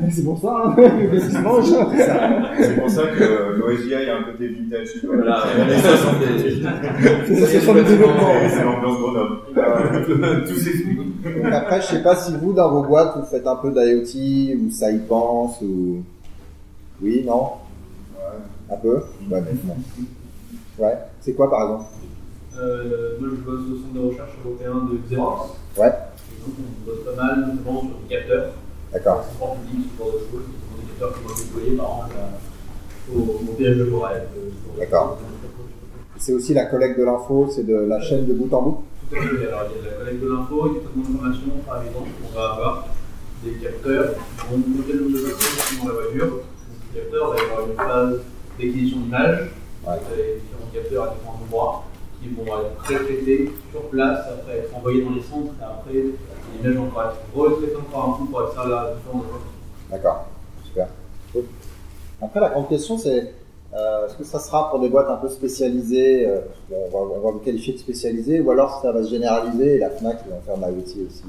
C'est pour ça, hein. C'est pour ça que l'OSGI a un côté vintage. Voilà, on est 60 C'est c'est sur le développement. C'est l'ambiance Grenoble. (laughs) Tout s'explique. Après, je sais pas si vous, dans vos boîtes, vous faites un peu d'IoT, ou ça y pense, ou... Oui, non? Un peu? Ouais, mais non. Ouais. C'est quoi, par exemple? Euh, moi, je bosse au centre de recherche européen de Xerox. Ouais. Et donc, on bosse pas mal, notamment sur des capteurs, D'accord. transport public, ce genre de choses. Ce sont des capteurs qui vont être déployés, par exemple, à- au, péage de euh, de D'accord. C'est aussi la collecte de l'info, c'est de la chaîne de bout en bout? Tout à fait. Alors, il y a la collecte de l'info, du traitement d'information, par exemple. On va avoir des capteurs qui vont le nombre de personnes qui dans la voiture. Donc, ces capteurs, il va y avoir une phase d'acquisition d'images. Ouais. Vous avez différents capteurs à différents endroits qui vont être pré-traités sur place, après être envoyés dans les centres, et après l'image va encore être retraitée encore un coup pour extraire la différence D'accord. Super. Après, la grande question, c'est Euh, Est-ce que ça sera pour des boîtes un peu spécialisées euh, on, va, on va vous qualifier de spécialisé, ou alors ça va se généraliser et la FNAC vont faire de l'IoT aussi?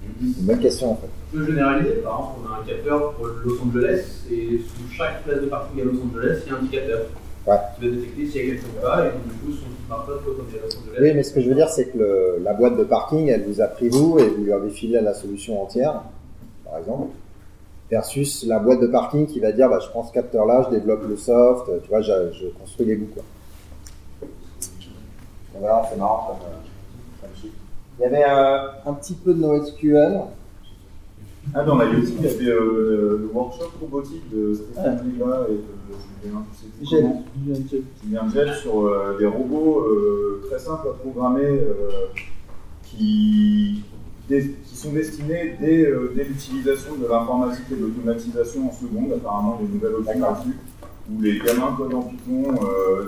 C'est une bonne question en fait. On peut généraliser, par exemple, on a un capteur pour Los Angeles, et sous chaque place de parking à Los Angeles, il y a un indicateur Ouais. qui va détecter s'il y a quelqu'un ou pas, et donc du coup, son smartphone peut Los Angeles. Oui, mais ce que je veux dire, c'est que le- la boîte de parking, elle vous a pris vous et vous lui avez filé la solution entière, par exemple, versus la boîte de parking qui va dire, bah, je prends ce capteur-là, je développe le soft, tu vois, je, je construis les bouts, quoi. Voilà, c'est marrant comme, euh, comme chiffre. Il y avait euh, un petit peu de NoSQL. Ah, dans l'IoT, il y avait euh, le workshop robotique de Stéphane Liva et de Julien, je sais. Julien Jet sur euh, des robots euh, très simples à programmer euh, qui, des- qui sont destinés dès, dès l'utilisation de l'informatique et de l'automatisation en seconde, apparemment des nouvelles options là-dessus, où les gamins codent en Python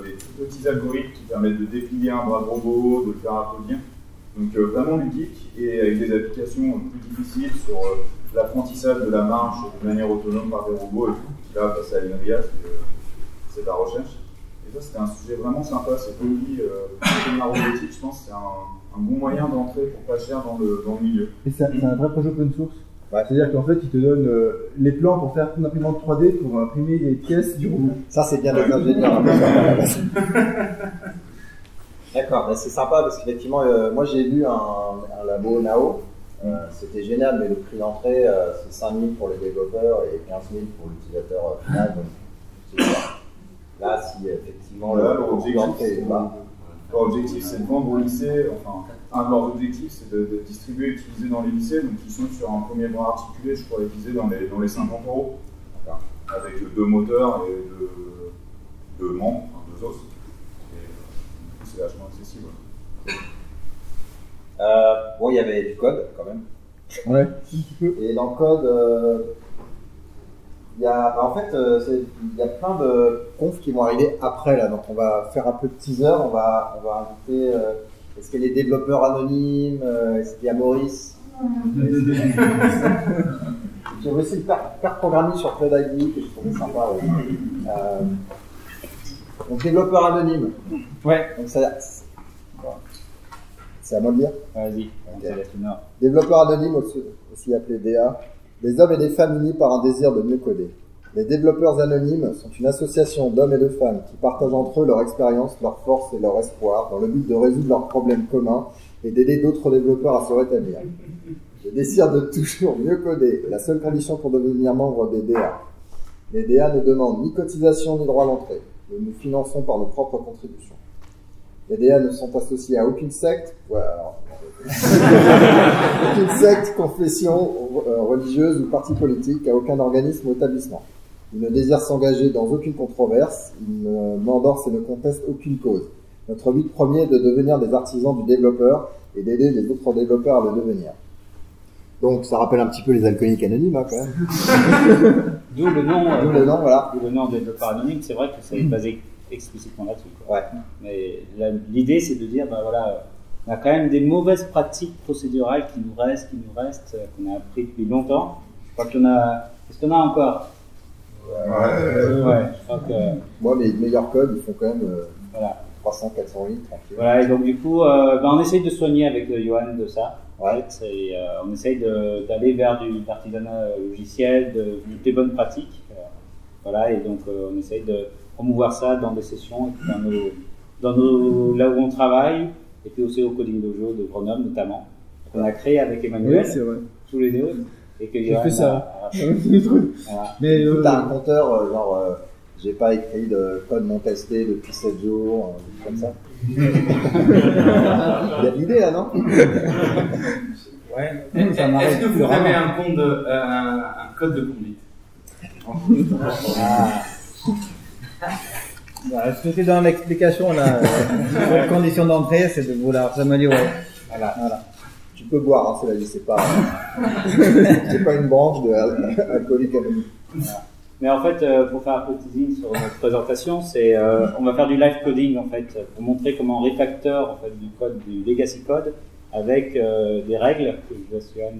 des tout petits algorithmes qui permettent de déplier un bras de robot, de le faire applaudir. Donc vraiment ludique et avec des applications plus difficiles sur l'apprentissage de la marche de manière autonome par des robots et tout. Là, passer à l'INRIA, c'est, euh, c'est de la recherche. Et ça, c'était un sujet vraiment sympa. C'est poli, euh, comme la robotique, je pense que c'est un, un bon moyen d'entrer pour pas cher dans le, dans le milieu. Et c'est un, vrai projet open source. Ouais. C'est-à-dire qu'en fait, il te donne euh, les plans pour faire ton imprimante 3D pour imprimer les pièces du robot. Ça, c'est bien d'être ingénieur. (laughs) D'accord, c'est sympa parce qu'effectivement, euh, moi j'ai vu un, un labo Nao. Euh, C'était génial, mais le prix d'entrée, euh, c'est 5 000 pour les développeurs et 15 000 pour l'utilisateur euh, final. donc. Là, si effectivement Là, le, prix d'entrée est bas, leur objectif, c'est de vendre au lycée. Enfin, un de leurs objectifs, c'est de, de distribuer et utiliser dans les lycées. Donc, ils sont sur un premier bras articulé, je crois, utilisé dans les, dans les 50 euros. Avec deux moteurs et deux, deux membres, enfin, deux os. Et, c'est vachement accessible. Euh, bon, il y avait du code quand même. Ouais. Et dans le code, euh, il y a, bah, en fait, euh, il y a plein de confs qui vont arriver après là. Donc on va faire un peu de teaser. On va, on va inviter. euh, est-ce qu'il y a les développeurs anonymes euh, Est-ce qu'il y a Maurice? (laughs) J'ai aussi le pair programming sur Cloud ID que je trouvais sympa. ouais. Euh, donc développeur anonyme. Ouais. Donc ça, c'est- à moi de dire. Vas-y, on Ok. te laisse l'honneur. Développeurs anonymes, aussi, aussi appelés DA, des hommes et des femmes unis par un désir de mieux coder. Les développeurs anonymes sont une association d'hommes et de femmes qui partagent entre eux leur expérience, leur force et leur espoir dans le but de résoudre leurs problèmes communs et d'aider d'autres développeurs à se rétablir. Le désir de toujours mieux coder est la seule condition pour devenir membre des DA. Les DA ne demandent ni cotisation ni droit d'entrée. Nous nous finançons par nos propres contributions. Les DA ne sont associés à aucune secte. Ouais, alors, (laughs) aucune secte, confession euh, religieuse ou parti politique, à aucun organisme ou établissement. Ils ne désirent s'engager dans aucune controverse, ils ne- n'endorsent et ne contestent aucune cause. Notre but premier est de devenir des artisans du développeur et d'aider les autres développeurs à le devenir. Donc ça rappelle un petit peu les alcooliques anonymes hein, quand même. (laughs) D'où le nom, euh, D'où le nom, voilà. d'où le nom développeur anonyme. C'est vrai que c'est basé explicitement là-dessus. Ouais. Mais l'idée, c'est de dire, bah voilà, on a quand même des mauvaises pratiques procédurales qui nous restent, qui nous restent, euh, qu'on a appris depuis longtemps. Je crois en a. Est-ce en a encore? Euh, Ouais. Je crois que. Moi, mes meilleurs codes, ils font quand même euh, Voilà. 300, 400 litres. tranquille. Voilà, et donc du coup, euh, ben, on essaye de soigner avec euh, Johan de ça. Ouais. Et, on essaye d'aller vers du artisanat logiciel, de, de- des bonnes pratiques. Voilà, et donc on essaye de promouvoir ça dans des sessions, et dans nos, dans nos, là où on travaille, et puis aussi au Coding Dojo de Grenoble notamment. qu'on a créé avec Emmanuel, Oui, c'est vrai. tous les deux, et que J'ai fait ça. a-. (laughs) Mais euh, t'as un compteur, euh, genre, euh, j'ai pas écrit de code non testé depuis 7 jours, euh, comme ça. (laughs) Il y a de l'idée là, non? (laughs) Ouais. Est-ce que vous avez un, compte de, euh, un, un code de conduite? Ah. Voilà, ce que c'est dans l'explication, euh, votre condition d'entrée, c'est de vouloir s'améliorer. Voilà. Voilà. Tu peux boire, hein, cela dit, c'est pas, (laughs) c'est pas une branche de al- alcoolique anonyme. Mais en fait, euh, pour faire un peu de teasing sur notre présentation, c'est euh, on va faire du live coding en fait pour montrer comment on refactor en fait du code du legacy code avec euh, des règles que je euh,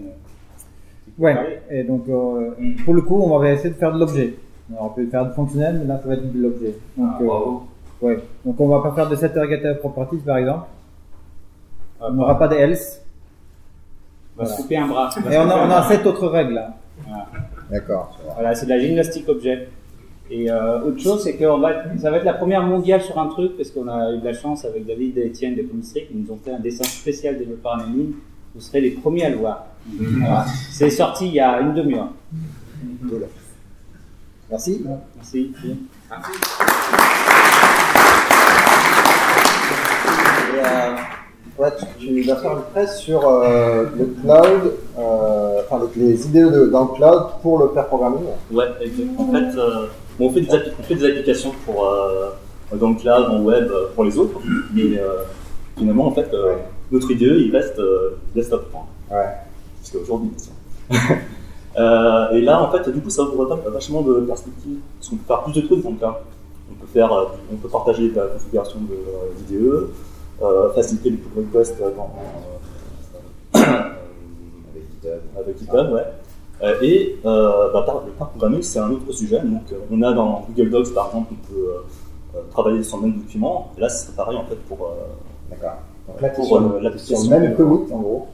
Ouais. parler. Et donc, euh, pour le coup, on va essayer de faire de l'objet. Alors, on peut faire du fonctionnel, mais là, ça va être de l'objet. Donc, Ah, euh, bravo. ouais. Donc, on va pas faire de set interrogative properties, par exemple. on n'aura pas de else. On va se couper un bras. Et on a, on a sept autres règles, là. Voilà. D'accord. Voilà, c'est de la gymnastique objet. Et euh, autre chose, c'est que on va, ça va être la première mondiale sur un truc, parce qu'on a eu de la chance avec David et Étienne de Comistric, ils nous ont fait un dessin spécial développé par ligne. Vous serez les premiers à le voir. Voilà. C'est sorti il y a une demi-heure. Merci. Merci. Et, euh, ouais, tu, tu vas faire une presse sur euh, le cloud, euh, enfin les, idées de, dans le cloud pour le pair programming. Ouais, exactement. En fait, bon, on, fait des appli- on fait des applications pour, dans le cloud, en web, pour les autres, mais finalement, en fait, notre idée, il reste desktop. Ouais. Jusqu'à aujourd'hui. (laughs) Euh, et là, en fait, du coup, ça ouvre va- vachement de perspectives, parce qu'on peut faire plus de trucs dans le cloud. On peut faire, euh, on peut partager la configuration de d'IDE, euh, faciliter les pull requests (coughs) Avec GitHub. ouais. Euh, et euh, bah, par- le pair programming, c'est un autre sujet. Donc, euh, on a dans Google Docs, par exemple, on peut travailler sur le même document. Et là, c'est pareil en fait pour. D'accord. Donc là, pour sur, le- l'application. sur le même commit en gros.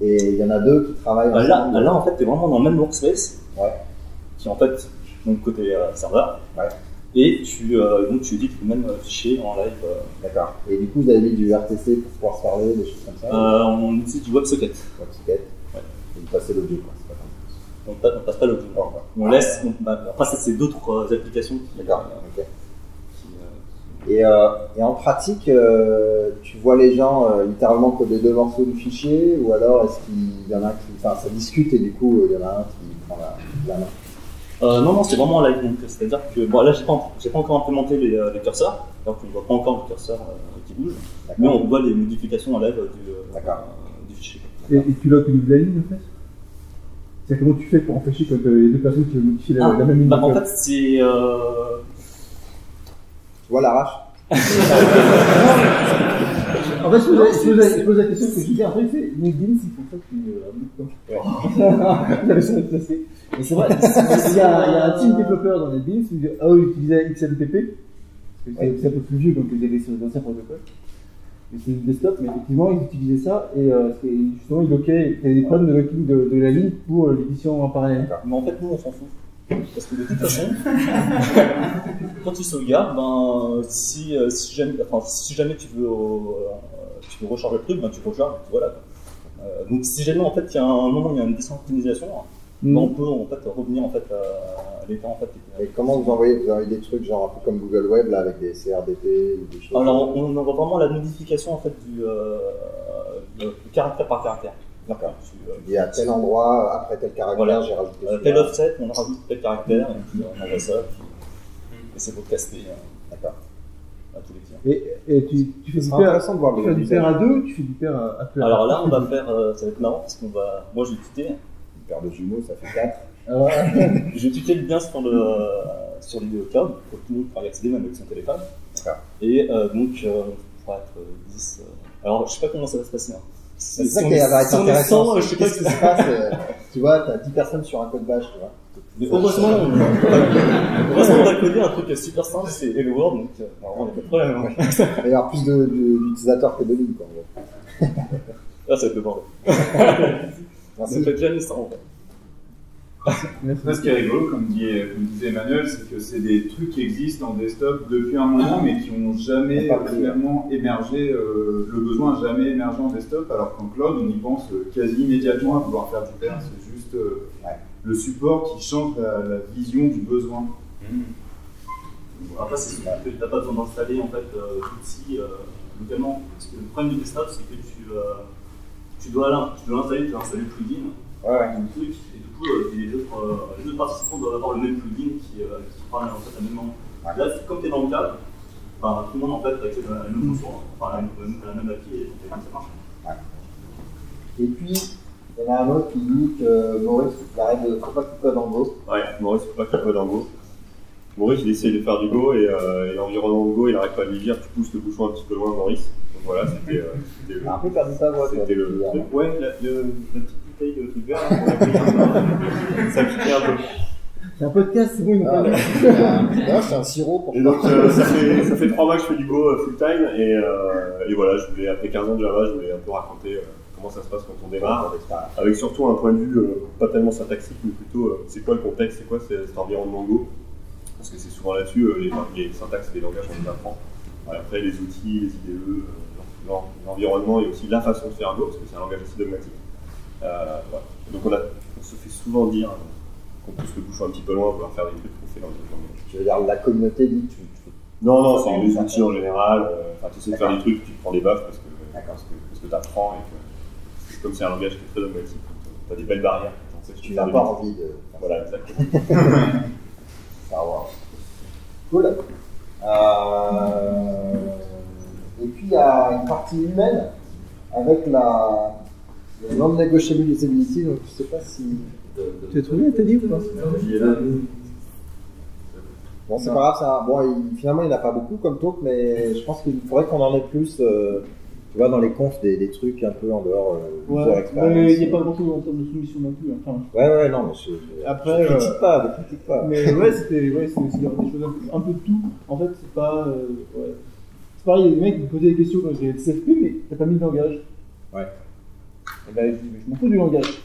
Et il y en a deux qui travaillent Bah, là, ensemble. là, en fait, tu es vraiment dans le même workspace, Ouais. qui est en fait donc côté euh, serveur. Ouais. Et tu, euh, donc, tu édites le même fichier en live. euh, D'accord. Et du coup, vous avez mis du RTC pour pouvoir se parler, des choses comme ça. euh, on utilise du WebSocket. WebSocket. Ouais. Et vous passez l'audio, quoi. C'est pas grave. On, pa- on passe pas l'audio. On laisse. on- bah, après, ça, c'est d'autres euh, applications qui. D'accord. euh, Ok. qui, euh, Et, euh, et en pratique, euh, tu vois les gens euh, littéralement coder deux morceaux du fichier ou alors est-ce qu'il y en a un qui. Enfin, ça discute et du coup, il y en a un qui prend la, la main. Euh, non, non, c'est vraiment en live. C'est-à-dire que bon, là, j'ai pas, j'ai pas encore implémenté les, euh, les curseurs, donc on ne voit pas encore le curseur euh, qui bouge, mais on voit les modifications en live du, euh, fichier. Et, et tu loques au niveau de la ligne en fait? C'est comment tu fais pour empêcher quand il y a deux personnes qui veulent modifier la, Ah, la même ligne bah, de en code? fait, c'est. Euh... Tu vois l'arrache (laughs) En fait, je pose, je pose- je pose la question que je dis après, c'est LinkedIn, c'est pour ça que tu euh, (laughs) J'avais ça placé. Et c'est vrai, il y, a, il y a un team développeur dans LinkedIn qui dit Ah, eux utilisaient XMPP, parce que c'est un peu plus vieux donc ils avaient sur les anciens protocoles. Et c'est du desktop, mais effectivement, ils utilisaient ça et euh, justement, ils loquaient, il y avait des problèmes de locking de, de la ligne pour euh, l'édition en parallèle. Mais en fait, nous, on s'en fout. Parce que de toute façon, (laughs) quand tu sauvegardes, ben, si, euh, si, jamais, enfin, si jamais tu veux, euh, tu veux recharger le truc, ben, tu recharges, et puis voilà. Euh, donc si jamais en fait il y a un moment où il y a une désynchronisation, Mm. ben, on peut en fait revenir en fait à l'état en fait. Et comment vous envoyez Vous envoyez des trucs genre un peu comme Google Web là avec des CRDP ou des choses Alors on, envoie vraiment la modification en fait du, euh, caractère par caractère. D'accord. Tu, euh, Il y a tel endroit, après tel caractère, Voilà. j'ai rajouté Euh, tel offset, on rajoute tel caractère, et puis on envoie ça, puis c'est broadcasté euh, D'accord. à tous les clients. Et, et tu, tu fais Ce du pair, intéressant de voir tu fais du pair à deux, tu fais du pair à, à plusieurs. Alors là, on va faire, euh, ça va être marrant parce qu'on va, moi je vais tuter, Une paire de jumeaux, ça fait 4. Ah (laughs) je vais tuter le lien sur le, euh, sur le cloud pour que tout le monde puisse y accéder même avec son téléphone. D'accord. Et euh, donc, euh, on pourra être euh, 10. euh, alors, je sais pas comment ça va se passer. Hein. C'est ça qui va être intéressant. 100, je sais pas Qu'est-ce qui se passe Tu vois, t'as 10 personnes sur un code bash, tu vois. Mais heureusement, on, heureusement, on va coder un truc super simple, c'est Hello World, donc euh, normalement, il n'y a pas de problème. Il va y avoir plus de- de- d'utilisateurs que de lignes, quoi. en. Là, ça va être le bordel. Ne faites jamais ça, en fait. Ce qui est rigolo, comme, dit, comme disait Emmanuel, c'est que c'est des trucs qui existent en desktop depuis un moment, mais qui n'ont jamais Pas finalement émergé, euh, le besoin n'a jamais émergé en desktop, alors qu'en cloud, on y pense euh, quasi immédiatement à vouloir faire du pair. C'est juste euh, Ouais. Le support qui change la, la vision du besoin. Après, c'est que tu n'as pas besoin d'installer en fait, euh, d'outils euh, localement. Parce que le problème du desktop, c'est que tu, euh, tu dois l'installer, tu dois installer le plugin, Ouais, ouais. le truc, et du coup, les, autres, les autres participants doivent avoir le même plugin qui, qui parle en fait à même moment. Ouais. Là, comme tu es dans le cadre, enfin, tout le monde en fait accède à la même ressource, enfin, à la même, à la même API, et donc, ça marche. Et puis, il y en a un autre qui dit que Maurice, il arrête de faut pas que tu codes en Go. Ouais, Maurice, faut pas qu'il code en Go. Maurice, il essaie de faire du Go et, euh, et l'environnement Go, il arrête pas de lui dire tu pousses le bouchon un petit peu loin, Maurice. Donc voilà, c'était euh, c'était T'as un peu perdu voix, c'était le truc. Ouais, la, le, la petite bouteille de truc vert, l'a (laughs) ça piquait un peu. C'est un podcast, c'est bon, Ah, ouais. c'est un sirop pour Et donc, euh, ça, fait, ça fait trois mois que je fais du Go full time et, euh, et voilà, je voulais, après 15 ans de Java, je voulais un peu raconter euh, comment ça se passe quand on démarre, avec surtout un point de vue euh, pas tellement syntaxique, mais plutôt euh, c'est quoi le contexte, c'est quoi cet environnement Go, parce que c'est souvent là-dessus euh, les, les syntaxes et les langages on les apprend. Après les outils, les IDE, l'en- l'environnement et aussi la façon de faire Go, parce que c'est un langage aussi dogmatique. Voilà. Donc on, a, on se fait souvent dire qu'on pousse le bouchon un petit peu loin, vouloir faire des trucs qu'on fait dans les langages. Je veux dire, la communauté dit tu. tu- Non, non, c'est les outils en général. Enfin, tu essaies de faire des trucs, tu prends des baffes parce que, parce que, parce que tu apprends et que comme c'est un langage qui est très dogmatique. Tu as des belles barrières. Tu n'as pas envie de. Voilà, exactement. (laughs) (laughs) Cool. Euh, Et puis il y a une partie humaine avec la le non-negotiability, donc je sais pas si. Tu as trouvé, t'as dit ou pas? Bon, c'est pas grave, ça. Bon, il- finalement, il n'y en a pas beaucoup comme talk, mais je pense qu'il faudrait qu'on en ait plus, euh, tu vois, dans les confs, des, des trucs un peu en dehors euh, Ouais, mais il n'y a pas beaucoup en termes de soumission non plus. Enfin, Ouais, ouais, non, mais je, je, Après, je critique euh, pas, je critique pas. Mais ouais, c'était ouais, c'est c'est des choses un peu, un peu de tout. En fait, c'est pas. euh, ouais. C'est pareil, il y a des mecs qui me posaient des questions quand j'ai le CFP, mais t'as pas mis de langage. Ouais. Et ben, je je m'en fous du langage.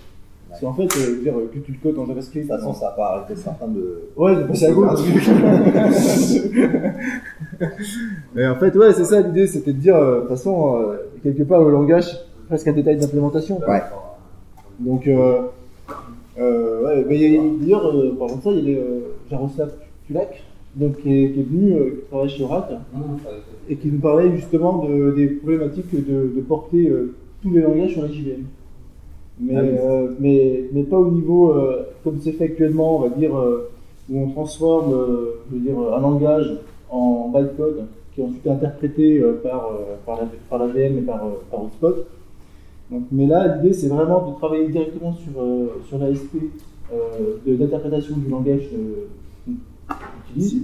Parce qu'en fait, euh, je veux dire, que tu le codes en JavaScript. De toute façon, ça n'a pas arrêté certains de. Ouais, de passer à Go. (laughs) Mais en fait, ouais, c'est ça l'idée, c'était de dire, euh, de toute façon, euh, quelque part, le langage, presque un détail d'implémentation. Ouais. Donc, euh, euh, ouais, mais il y a- d'ailleurs, euh, par exemple, ça, il y a euh, Jaroslav Kulak, donc, qui, est, qui est venu, euh, qui travaille chez Oracle, et qui nous parlait justement de, des problématiques de, de porter euh, tous les langages sur la JVM. Mais, Ah oui. euh, mais, mais pas au niveau euh, comme c'est fait actuellement, on va dire, euh, où on transforme je veux dire, un langage en bytecode qui est ensuite interprété par, par, la, par la VM et par, par Hotspot. Donc, mais là, l'idée, c'est vraiment de travailler directement sur, sur l'ASP de- d'interprétation du langage qu'on utilise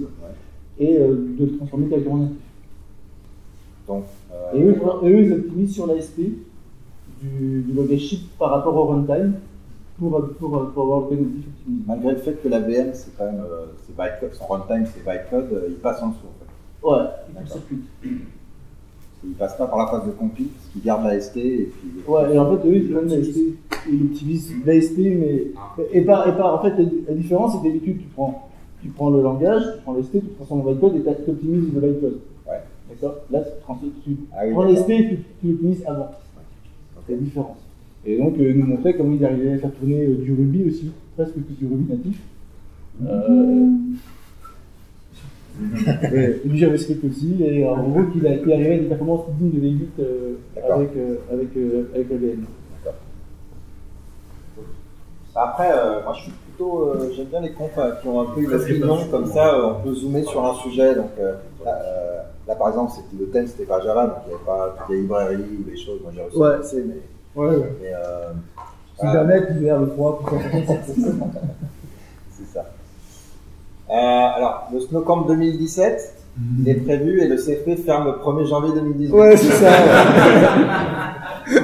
et de le transformer directement en. Donc, Et eux, et eux, ils optimisent sur l'ASP du, du par rapport au runtime pour, pour, pour avoir le code natif optimisé. Malgré le fait que la VM, c'est quand même euh, c'est bytecode, son runtime c'est bytecode, euh, il passe en dessous en fait. Ouais, il. Il passe pas par la phase de compil, parce qu'il garde la ST et puis. Ouais, et en fait, eux, ils prennent l'ASP, ils optimisent l'ASP, mais. Et par, et par, en fait, la, la différence, c'est que d'habitude, tu prends, tu prends le langage, tu prends l'ASP, tu transformes en bytecode et tu optimises le bytecode. Ouais. D'accord? Là, tu, trans- tu Ah oui, prends d'accord. l'ASP et tu, tu l'optimises avant. La différence. Et donc, euh, nous montrer comment ils arrivaient à faire tourner euh, du Ruby aussi, presque que du Ruby natif. Euh, (laughs) et du JavaScript aussi, et en gros, qu'il arrivait à des performances dignes de V8 euh, D'accord. avec, euh, avec, euh, avec la VM. Après, euh, moi je suis plutôt. euh, J'aime bien les confs euh, qui ont un peu une opinion, comme ça euh, on peut zoomer sur un sujet. Donc euh, là, euh, là, par exemple, c'était- le thème c'était pas Java, donc il n'y avait pas toutes les librairies ou des choses. Moi j'ai reçu Ouais. le PC, mais. Ouais, ouais. mais euh, le froid, tout (laughs) ça. C'est ça. Euh, alors, le Snowcamp 2017, il est prévu et le CFP ferme le 1er janvier 2018. Ouais, c'est ça. (laughs)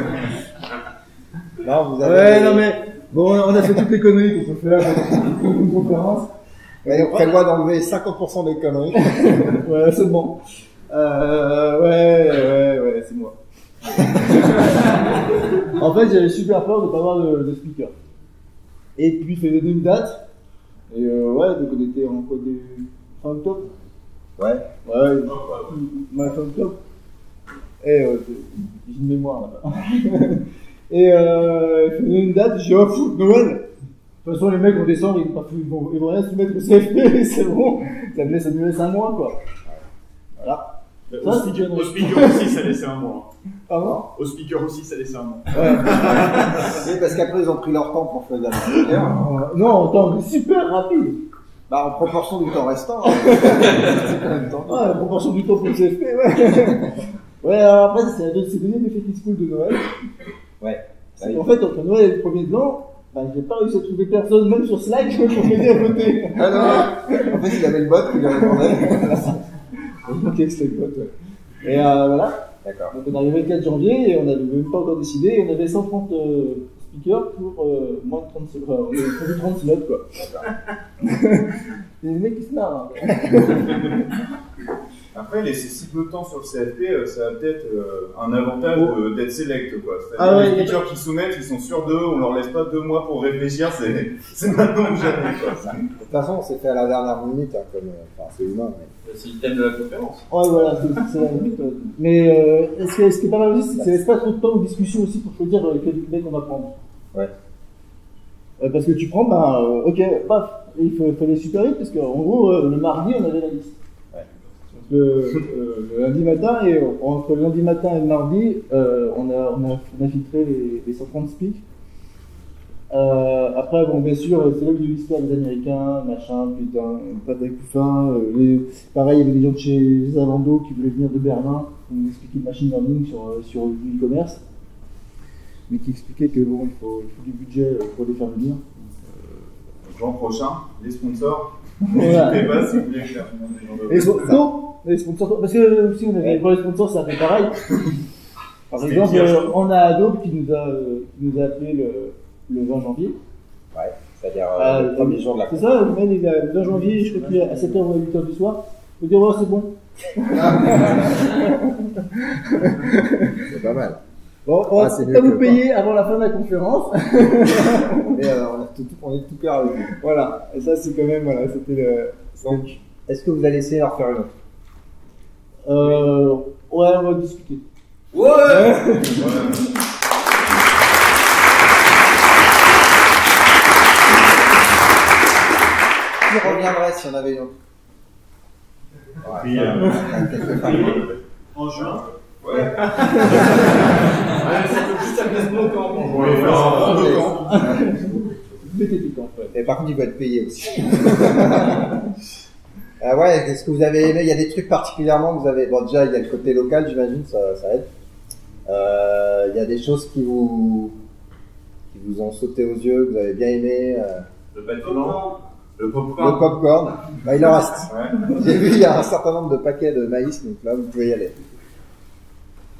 non, vous avez. Ouais, non, mais bon, on a fait toutes les conneries qu'on peut faire dans une conférence. On prévoit d'enlever 50% des conneries. (laughs) ouais, c'est bon. Euh, ouais, ouais, ouais, c'est moi. (laughs) en fait, j'avais super peur de ne pas avoir de, de speaker. Et puis, il donner une date. Et euh, ouais, donc on était en quoi des... fin octobre Ouais. Ouais, ouais, fin octobre. Et euh, j'ai une mémoire là-bas. (laughs) Et euh, il donner une date, j'ai oh, fou, Noël De toute façon, les mecs vont descendre, ils vont, ils vont, ils vont rien se mettre au CFP, (laughs) c'est bon. Ça me laisse, ça me laisse un mois, quoi. Voilà. Au Ça, c'est speaker, une au speaker aussi, ça laissait un mois. Pardon? Au speaker aussi, ça laissait un mois. Oui, parce qu'après ils ont pris leur temps pour faire la speaker. Euh, Non, en temps super rapide. Bah, en proportion du temps restant. hein. (laughs) C'est quand même temps. Ouais, en proportion du temps pour le CFP, ouais. (laughs) ouais, alors après, c'est la c'est donné l'effet qui school de Noël. Ouais. Qu'en fait, entre Noël et le premier de l'an, bah, j'ai pas réussi à trouver personne, même sur Slack, (laughs) pour m'aider à voter. Ah non En fait, il avait le bot qui lui répondait. (laughs) Ok, c'était le bot, ouais. Et euh, voilà. D'accord. Donc on est arrivé le 4 janvier et on n'avait même pas encore décidé. Et on avait 130 euh, speakers pour euh, moins de 30 secondes. on a prévu 30 slots, quoi. Et les (laughs) mecs qui se marrent. hein. Après, laisser si peu de temps sur le CFP, euh, ça a peut-être euh, un avantage de- d'être select. Quoi. C'est-à-dire Ah ouais, les y a speakers qui soumettent, ils sont sur deux, on leur laisse pas deux mois pour réfléchir, c'est (laughs) maintenant ou jamais. De toute façon, c'est fait à la dernière minute, hein, comme, euh, enfin, c'est humain. Mais... C'est le thème de la conférence. Ouais, voilà, c'est la limite. ouais. Mais euh, ce, qui est, ce qui est pas mal aussi, c'est que ça laisse pas trop de temps aux discussions aussi pour choisir euh, quel mec on va prendre? Ouais. Euh, parce que tu prends, ben, euh, ok, paf, il faut, fallait super vite, parce qu'en gros, euh, le mardi, on avait la liste. Euh, le lundi matin, et euh, entre le lundi matin et le mardi, euh, on, a, on, a, filtré les, les 130 speaks. Après, bon, bien sûr, c'est là a eu l'histoire des Américains, machin, putain, pas à couffin. Euh. Pareil, il y avait des gens de chez Zalando qui voulaient venir de Berlin, pour nous expliquer le machine learning sur, sur du e-commerce, mais qui expliquaient que bon, il faut, il faut du budget pour les faire venir. Jean prochain, les sponsors. N'hésitez pas si vous voulez faire venir des gens de- Et les sponsors, non, les sponsors, parce que si on avait pour les sponsors, ça fait pareil. (laughs) Par exemple, euh, on a Adobe qui nous a, euh, qui nous a appelé le, le 20 janvier. Ouais, c'est-à-dire euh, Ah, le premier jour de la C'est ça, le mail, il a- le 20 janvier, je crois qu'il est à 7h ou à 8h du soir. Il faut dire, oh, c'est bon. (laughs) C'est pas mal. Bon, on va Ah, que vous payer avant la fin de la conférence. Et euh, on, a tout, on est tout vous. voilà, et ça, c'est quand même, voilà, c'était le. Donc, est-ce que vous allez essayer d'en faire une autre? Euh, ouais, on va discuter. Ouais Qui reviendrait si on avait une autre Ouais, Puis, ça, euh. En juin? Ouais. ouais, c'est juste à Glasgow quand on Camp, ouais. Et par contre, il va être payé aussi. (laughs) Ah ouais, qu'est-ce que vous avez aimé? Il y a des trucs particulièrement que vous avez. Bon, déjà, il y a le côté local, j'imagine, ça, ça aide. Euh, il y a des choses qui vous qui vous ont sauté aux yeux, que vous avez bien aimé. euh, Le bâtiment, le le popcorn. popcorn, bah, il en reste. Ouais. (laughs) J'ai vu, il y a un certain nombre de paquets de maïs, donc là, vous pouvez y aller.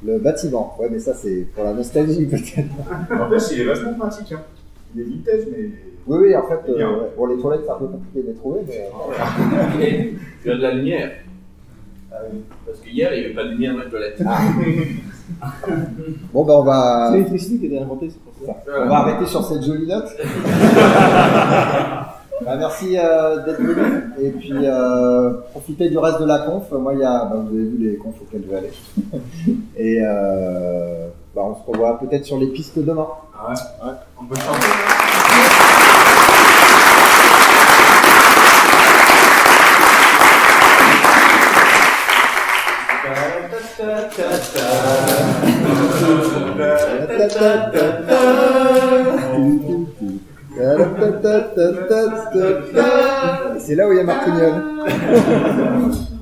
Le bâtiment, ouais, mais ça, c'est pour la nostalgie, peut-être. En fait, il est vachement pratique. Hein. Mais. Oui, oui, en fait, bien. euh, ouais. bon, les toilettes, c'est un peu compliqué de les trouver, mais. euh, (laughs) Et tu as de la lumière. Parce qu'hier, il n'y avait pas de lumière dans la toilette. (laughs) Bon, bah, on va. C'est l'électricité qui a été inventée, c'est pour ça. On va arrêter sur cette jolie note. (laughs) Bah, merci euh, d'être venu et puis euh, profitez du reste de la conf. Moi, il y a, bah, vous avez vu les confs auxquelles je vais aller. et euh, bah, on se revoit peut-être sur les pistes demain. Ouais, ouais. On peut changer. C'est là où il y a Martignol. (laughs)